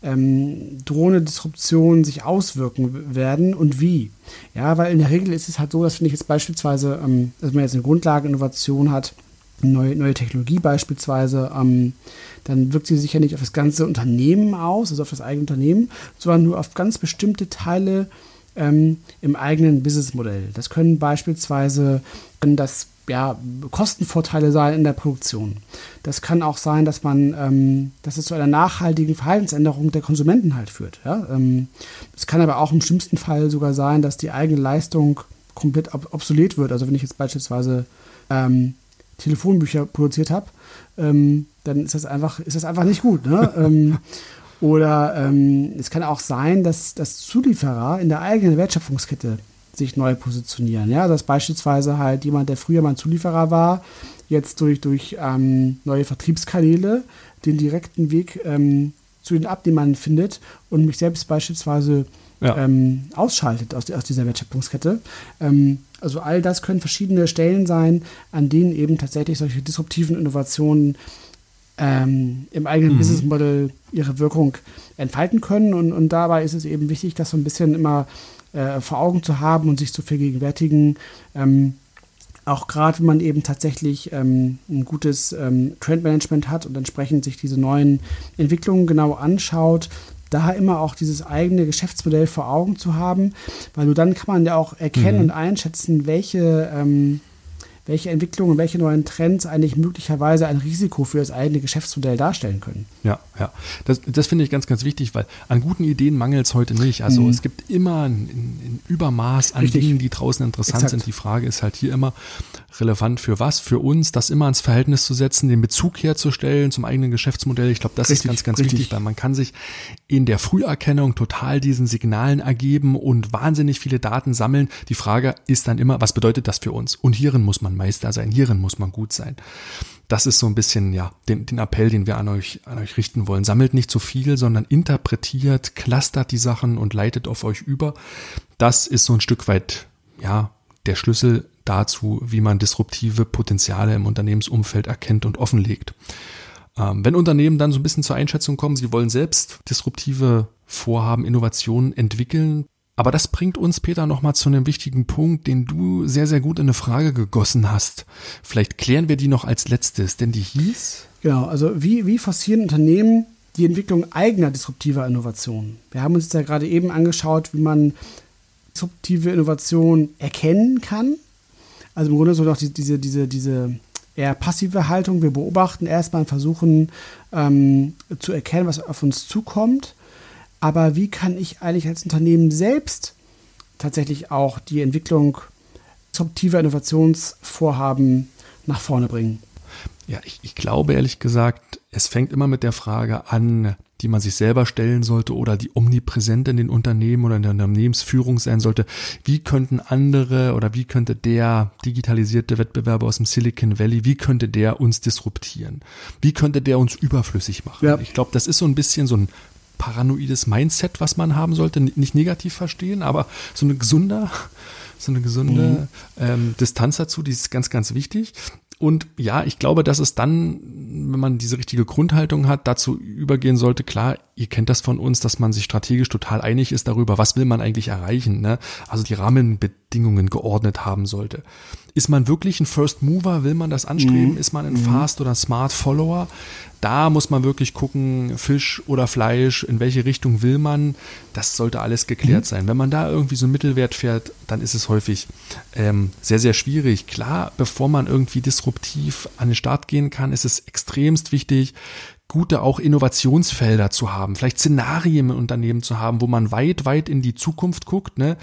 ähm, drohende Disruptionen sich auswirken werden und wie. Ja, weil in der Regel ist es halt so, dass wenn ich jetzt beispielsweise, ähm, dass man jetzt eine Grundlageninnovation hat, neue, neue Technologie beispielsweise, ähm, dann wirkt sie sich ja nicht auf das ganze Unternehmen aus, also auf das eigene Unternehmen, sondern nur auf ganz bestimmte Teile ähm, im eigenen Businessmodell. Das können beispielsweise können das ja, Kostenvorteile sein in der Produktion. Das kann auch sein, dass man, ähm, dass es zu einer nachhaltigen Verhaltensänderung der Konsumenten halt führt. Ja? Ähm, es kann aber auch im schlimmsten Fall sogar sein, dass die eigene Leistung komplett ob obsolet wird. Also wenn ich jetzt beispielsweise ähm, Telefonbücher produziert habe, ähm, dann ist das einfach, ist das einfach nicht gut. Ne? ähm, oder ähm, es kann auch sein, dass, dass Zulieferer in der eigenen Wertschöpfungskette sich neu positionieren. Ja, dass beispielsweise halt jemand, der früher mal ein Zulieferer war, jetzt durch, durch ähm, neue Vertriebskanäle den direkten Weg ähm, zu den Abnehmern findet und mich selbst beispielsweise Ja. ähm, ausschaltet aus, aus dieser Wertschöpfungskette. Ähm, also all das können verschiedene Stellen sein, an denen eben tatsächlich solche disruptiven Innovationen ähm, im eigenen Mhm. Business Model ihre Wirkung entfalten können. Und, und dabei ist es eben wichtig, das so ein bisschen immer äh, vor Augen zu haben und sich zu vergegenwärtigen. Ähm, auch gerade wenn man eben tatsächlich ähm, ein gutes ähm, Trendmanagement hat und entsprechend sich diese neuen Entwicklungen genau anschaut, da immer auch dieses eigene Geschäftsmodell vor Augen zu haben, weil nur dann kann man ja auch erkennen Mhm. und einschätzen, welche, ähm, welche Entwicklungen, welche neuen Trends eigentlich möglicherweise ein Risiko für das eigene Geschäftsmodell darstellen können. Ja, ja. Das, das finde ich ganz, ganz wichtig, weil an guten Ideen mangelt es heute nicht. Also Mhm. es gibt immer ein, ein, Übermaß an Richtig. Dingen, die draußen interessant Exakt. sind. Die Frage ist halt hier immer relevant für was? Für uns, das immer ins Verhältnis zu setzen, den Bezug herzustellen zum eigenen Geschäftsmodell. Ich glaube, das ist Richtig, ganz, ganz richtig. wichtig, weil man kann sich in der Früherkennung total diesen Signalen ergeben und wahnsinnig viele Daten sammeln. Die Frage ist dann immer, was bedeutet das für uns? Und hierin muss man Meister sein, hierin muss man gut sein. Das ist so ein bisschen, ja, den, den Appell, den wir an euch, an euch richten wollen. Sammelt nicht zu viel, sondern interpretiert, clustert die Sachen und leitet auf euch über. Das ist so ein Stück weit, ja, der Schlüssel dazu, wie man disruptive Potenziale im Unternehmensumfeld erkennt und offenlegt. Ähm, wenn Unternehmen dann so ein bisschen zur Einschätzung kommen, sie wollen selbst disruptive Vorhaben, Innovationen entwickeln. Aber das bringt uns, Peter, nochmal zu einem wichtigen Punkt, den du sehr, sehr gut in eine Frage gegossen hast. Vielleicht klären wir die noch als letztes, denn die hieß, Genau, also wie, wie forcieren Unternehmen die Entwicklung eigener disruptiver Innovationen? Wir haben uns ja gerade eben angeschaut, wie man disruptive Innovationen erkennen kann. Also im Grunde so noch die, diese, diese, diese eher passive Haltung. Wir beobachten erstmal und versuchen ähm, zu erkennen, was auf uns zukommt. Aber wie kann ich eigentlich als Unternehmen selbst tatsächlich auch die Entwicklung disruptiver Innovationsvorhaben nach vorne bringen? Ja, ich, ich glaube ehrlich gesagt, es fängt immer mit der Frage an, die man sich selber stellen sollte oder die omnipräsent in den Unternehmen oder in der Unternehmensführung sein sollte. Wie könnten andere oder wie könnte der digitalisierte Wettbewerber aus dem Silicon Valley, wie könnte der uns disruptieren? Wie könnte der uns überflüssig machen? Ja. Ich glaube, das ist so ein bisschen so ein paranoides Mindset, was man haben sollte, nicht negativ verstehen, aber so eine gesunde, so eine gesunde mhm. ähm, Distanz dazu, die ist ganz, ganz wichtig. Und ja, ich glaube, dass es dann, wenn man diese richtige Grundhaltung hat, dazu übergehen sollte, klar, ihr kennt das von uns, dass man sich strategisch total einig ist darüber, was will man eigentlich erreichen, ne? Also die Rahmenbedingungen geordnet haben sollte. Ist man wirklich ein First Mover? Will man das anstreben? Mhm. Ist man ein mhm. Fast oder Smart Follower? Da muss man wirklich gucken, Fisch oder Fleisch, in welche Richtung will man. Das sollte alles geklärt mhm. sein. Wenn man da irgendwie so einen Mittelwert fährt, dann ist es häufig ähm, sehr, sehr schwierig. Klar, bevor man irgendwie disruptiv an den Start gehen kann, ist es extremst wichtig, gute auch Innovationsfelder zu haben, vielleicht Szenarien im Unternehmen zu haben, wo man weit, weit in die Zukunft guckt. Ne?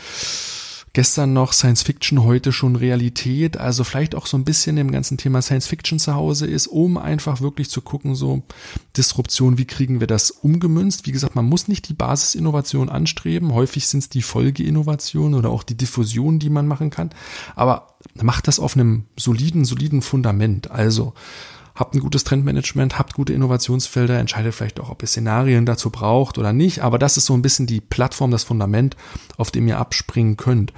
Gestern noch Science Fiction, heute schon Realität, also vielleicht auch so ein bisschen im ganzen Thema Science Fiction zu Hause ist, um einfach wirklich zu gucken, so Disruption, wie kriegen wir das umgemünzt? Wie gesagt, man muss nicht die Basisinnovation anstreben, häufig sind es die Folgeinnovationen oder auch die Diffusion, die man machen kann, aber macht das auf einem soliden, soliden Fundament, also habt ein gutes Trendmanagement, habt gute Innovationsfelder, entscheidet vielleicht auch, ob ihr Szenarien dazu braucht oder nicht. Aber das ist so ein bisschen die Plattform, das Fundament, auf dem ihr abspringen könnt.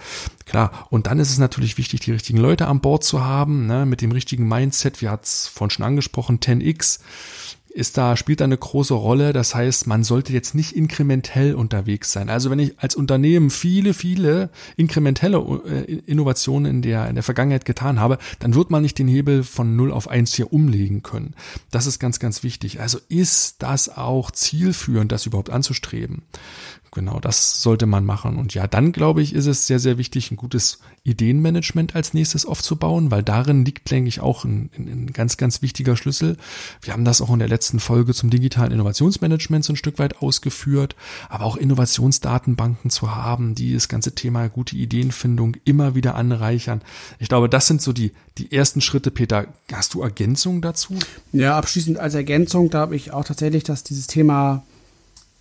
Klar, und dann ist es natürlich wichtig, die richtigen Leute an Bord zu haben, ne, mit dem richtigen Mindset. Wir hat es vorhin schon angesprochen, 10x ist da, spielt da eine große Rolle. Das heißt, man sollte jetzt nicht inkrementell unterwegs sein. Also wenn ich als Unternehmen viele, viele inkrementelle äh, Innovationen in der, in der Vergangenheit getan habe, dann wird man nicht den Hebel von 0 auf 1 hier umlegen können. Das ist ganz, ganz wichtig. Also ist das auch zielführend, das überhaupt anzustreben? Genau, das sollte man machen. Und ja, dann glaube ich, ist es sehr, sehr wichtig, ein gutes Ideenmanagement als nächstes aufzubauen, weil darin liegt, denke ich, auch ein, ein, ganz, ganz wichtiger Schlüssel. Wir haben das auch in der letzten Folge zum digitalen Innovationsmanagement so ein Stück weit ausgeführt, aber auch Innovationsdatenbanken zu haben, die das ganze Thema gute Ideenfindung immer wieder anreichern. Ich glaube, das sind so die, die ersten Schritte. Peter, hast du Ergänzungen dazu? Ja, abschließend als Ergänzung, da habe ich auch tatsächlich, dass dieses Thema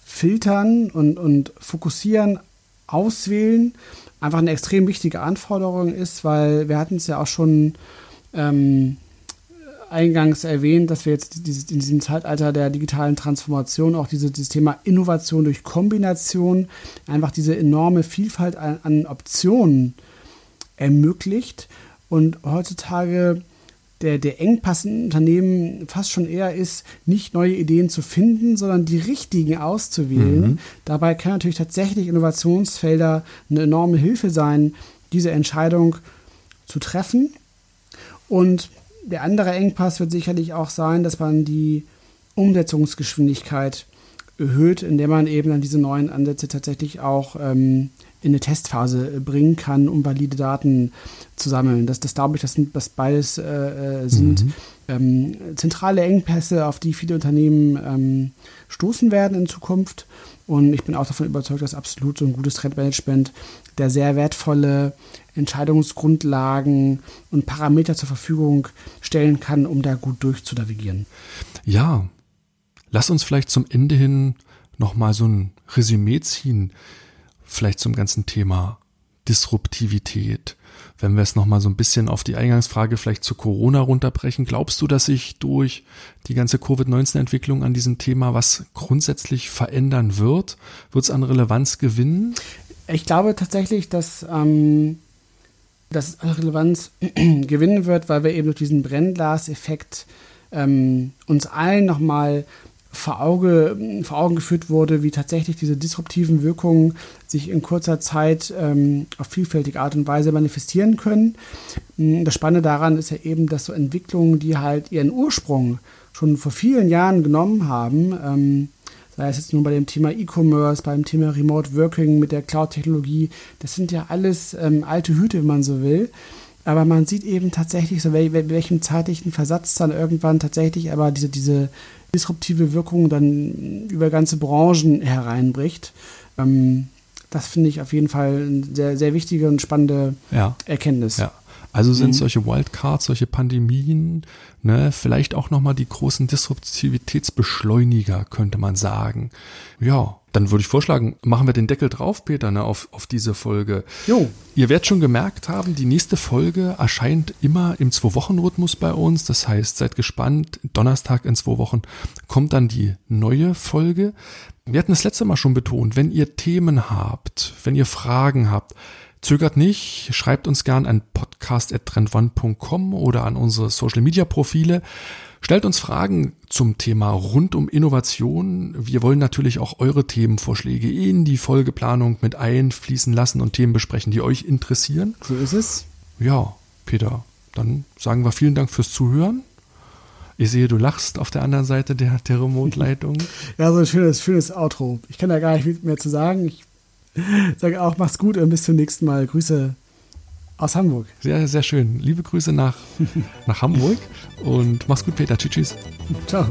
Filtern und, und Fokussieren, Auswählen einfach eine extrem wichtige Anforderung ist, weil wir hatten es ja auch schon ähm, eingangs erwähnt, dass wir jetzt dieses, in diesem Zeitalter der digitalen Transformation auch diese, dieses Thema Innovation durch Kombination einfach diese enorme Vielfalt an, an Optionen ermöglicht. Und heutzutage der, der Engpass in Unternehmen fast schon eher ist, nicht neue Ideen zu finden, sondern die richtigen auszuwählen. Mhm. Dabei kann natürlich tatsächlich Innovationsfelder eine enorme Hilfe sein, diese Entscheidung zu treffen. Und der andere Engpass wird sicherlich auch sein, dass man die Umsetzungsgeschwindigkeit erhöht, indem man eben dann diese neuen Ansätze tatsächlich auch ähm, in eine Testphase bringen kann, um valide Daten zu sammeln. Das, das glaube ich, das, sind, das beides äh, äh, sind mhm. ähm, zentrale Engpässe, auf die viele Unternehmen ähm, stoßen werden in Zukunft. Und ich bin auch davon überzeugt, dass absolut so ein gutes Trendmanagement der sehr wertvolle Entscheidungsgrundlagen und Parameter zur Verfügung stellen kann, um da gut durchzunavigieren. Ja, lass uns vielleicht zum Ende hin nochmal so ein Resümee ziehen vielleicht zum ganzen Thema Disruptivität. Wenn wir es nochmal so ein bisschen auf die Eingangsfrage vielleicht zu Corona runterbrechen, glaubst du, dass sich durch die ganze Covid-19-Entwicklung an diesem Thema was grundsätzlich verändern wird? Wird es an Relevanz gewinnen? Ich glaube tatsächlich, dass ähm, das Relevanz gewinnen wird, weil wir eben durch diesen Brennglaseffekt ähm, uns allen nochmal vor, Auge, vor Augen geführt wurde, wie tatsächlich diese disruptiven Wirkungen sich in kurzer Zeit ähm, auf vielfältige Art und Weise manifestieren können. Hm, das Spannende daran ist ja eben, dass so Entwicklungen, die halt ihren Ursprung schon vor vielen Jahren genommen haben, ähm, sei es jetzt nun bei dem Thema E-Commerce, beim Thema Remote Working mit der Cloud-Technologie, das sind ja alles ähm, alte Hüte, wenn man so will. Aber man sieht eben tatsächch so, welchem zeitlichen Versatz dann irgendwann tatsächlich aber diese, diese disruptive Wirkung dann über ganze Branchen hereinbricht. Ähm, das finde ich auf jeden Fall eine sehr, sehr wichtige und spannende ja. Erkenntnis. Ja. Also sind mhm. solche Wildcards, solche Pandemien, ne, vielleicht auch nochmal die großen Disruptivitätsbeschleuniger, könnte man sagen. Ja, dann würde ich vorschlagen, machen wir den Deckel drauf, Peter, ne, auf, auf diese Folge. Jo. Ihr werdet schon gemerkt haben, die nächste Folge erscheint immer im Zwei-Wochen-Rhythmus bei uns. Das heißt, seid gespannt. Donnerstag in zwei Wochen kommt dann die neue Folge. Wir hatten das letzte Mal schon betont, wenn ihr Themen habt, wenn ihr Fragen habt, Zögert nicht, schreibt uns gern an podcast.trendone.com oder an unsere Social Media Profile. Stellt uns Fragen zum Thema rund um Innovation. Wir wollen natürlich auch eure Themenvorschläge in die Folgeplanung mit einfließen lassen und Themen besprechen, die euch interessieren. So ist es. Ja, Peter, dann sagen wir vielen Dank fürs Zuhören. Ich sehe, du lachst auf der anderen Seite der, der Remote-Leitung. ja, so ein schönes, schönes Outro. Ich kann da gar nicht mehr zu sagen. Ich sage auch, mach's gut und bis zum nächsten Mal. Grüße aus Hamburg. Sehr, sehr schön. Liebe Grüße nach, nach Hamburg und mach's gut, Peter. Tschüss, tschüss. Ciao.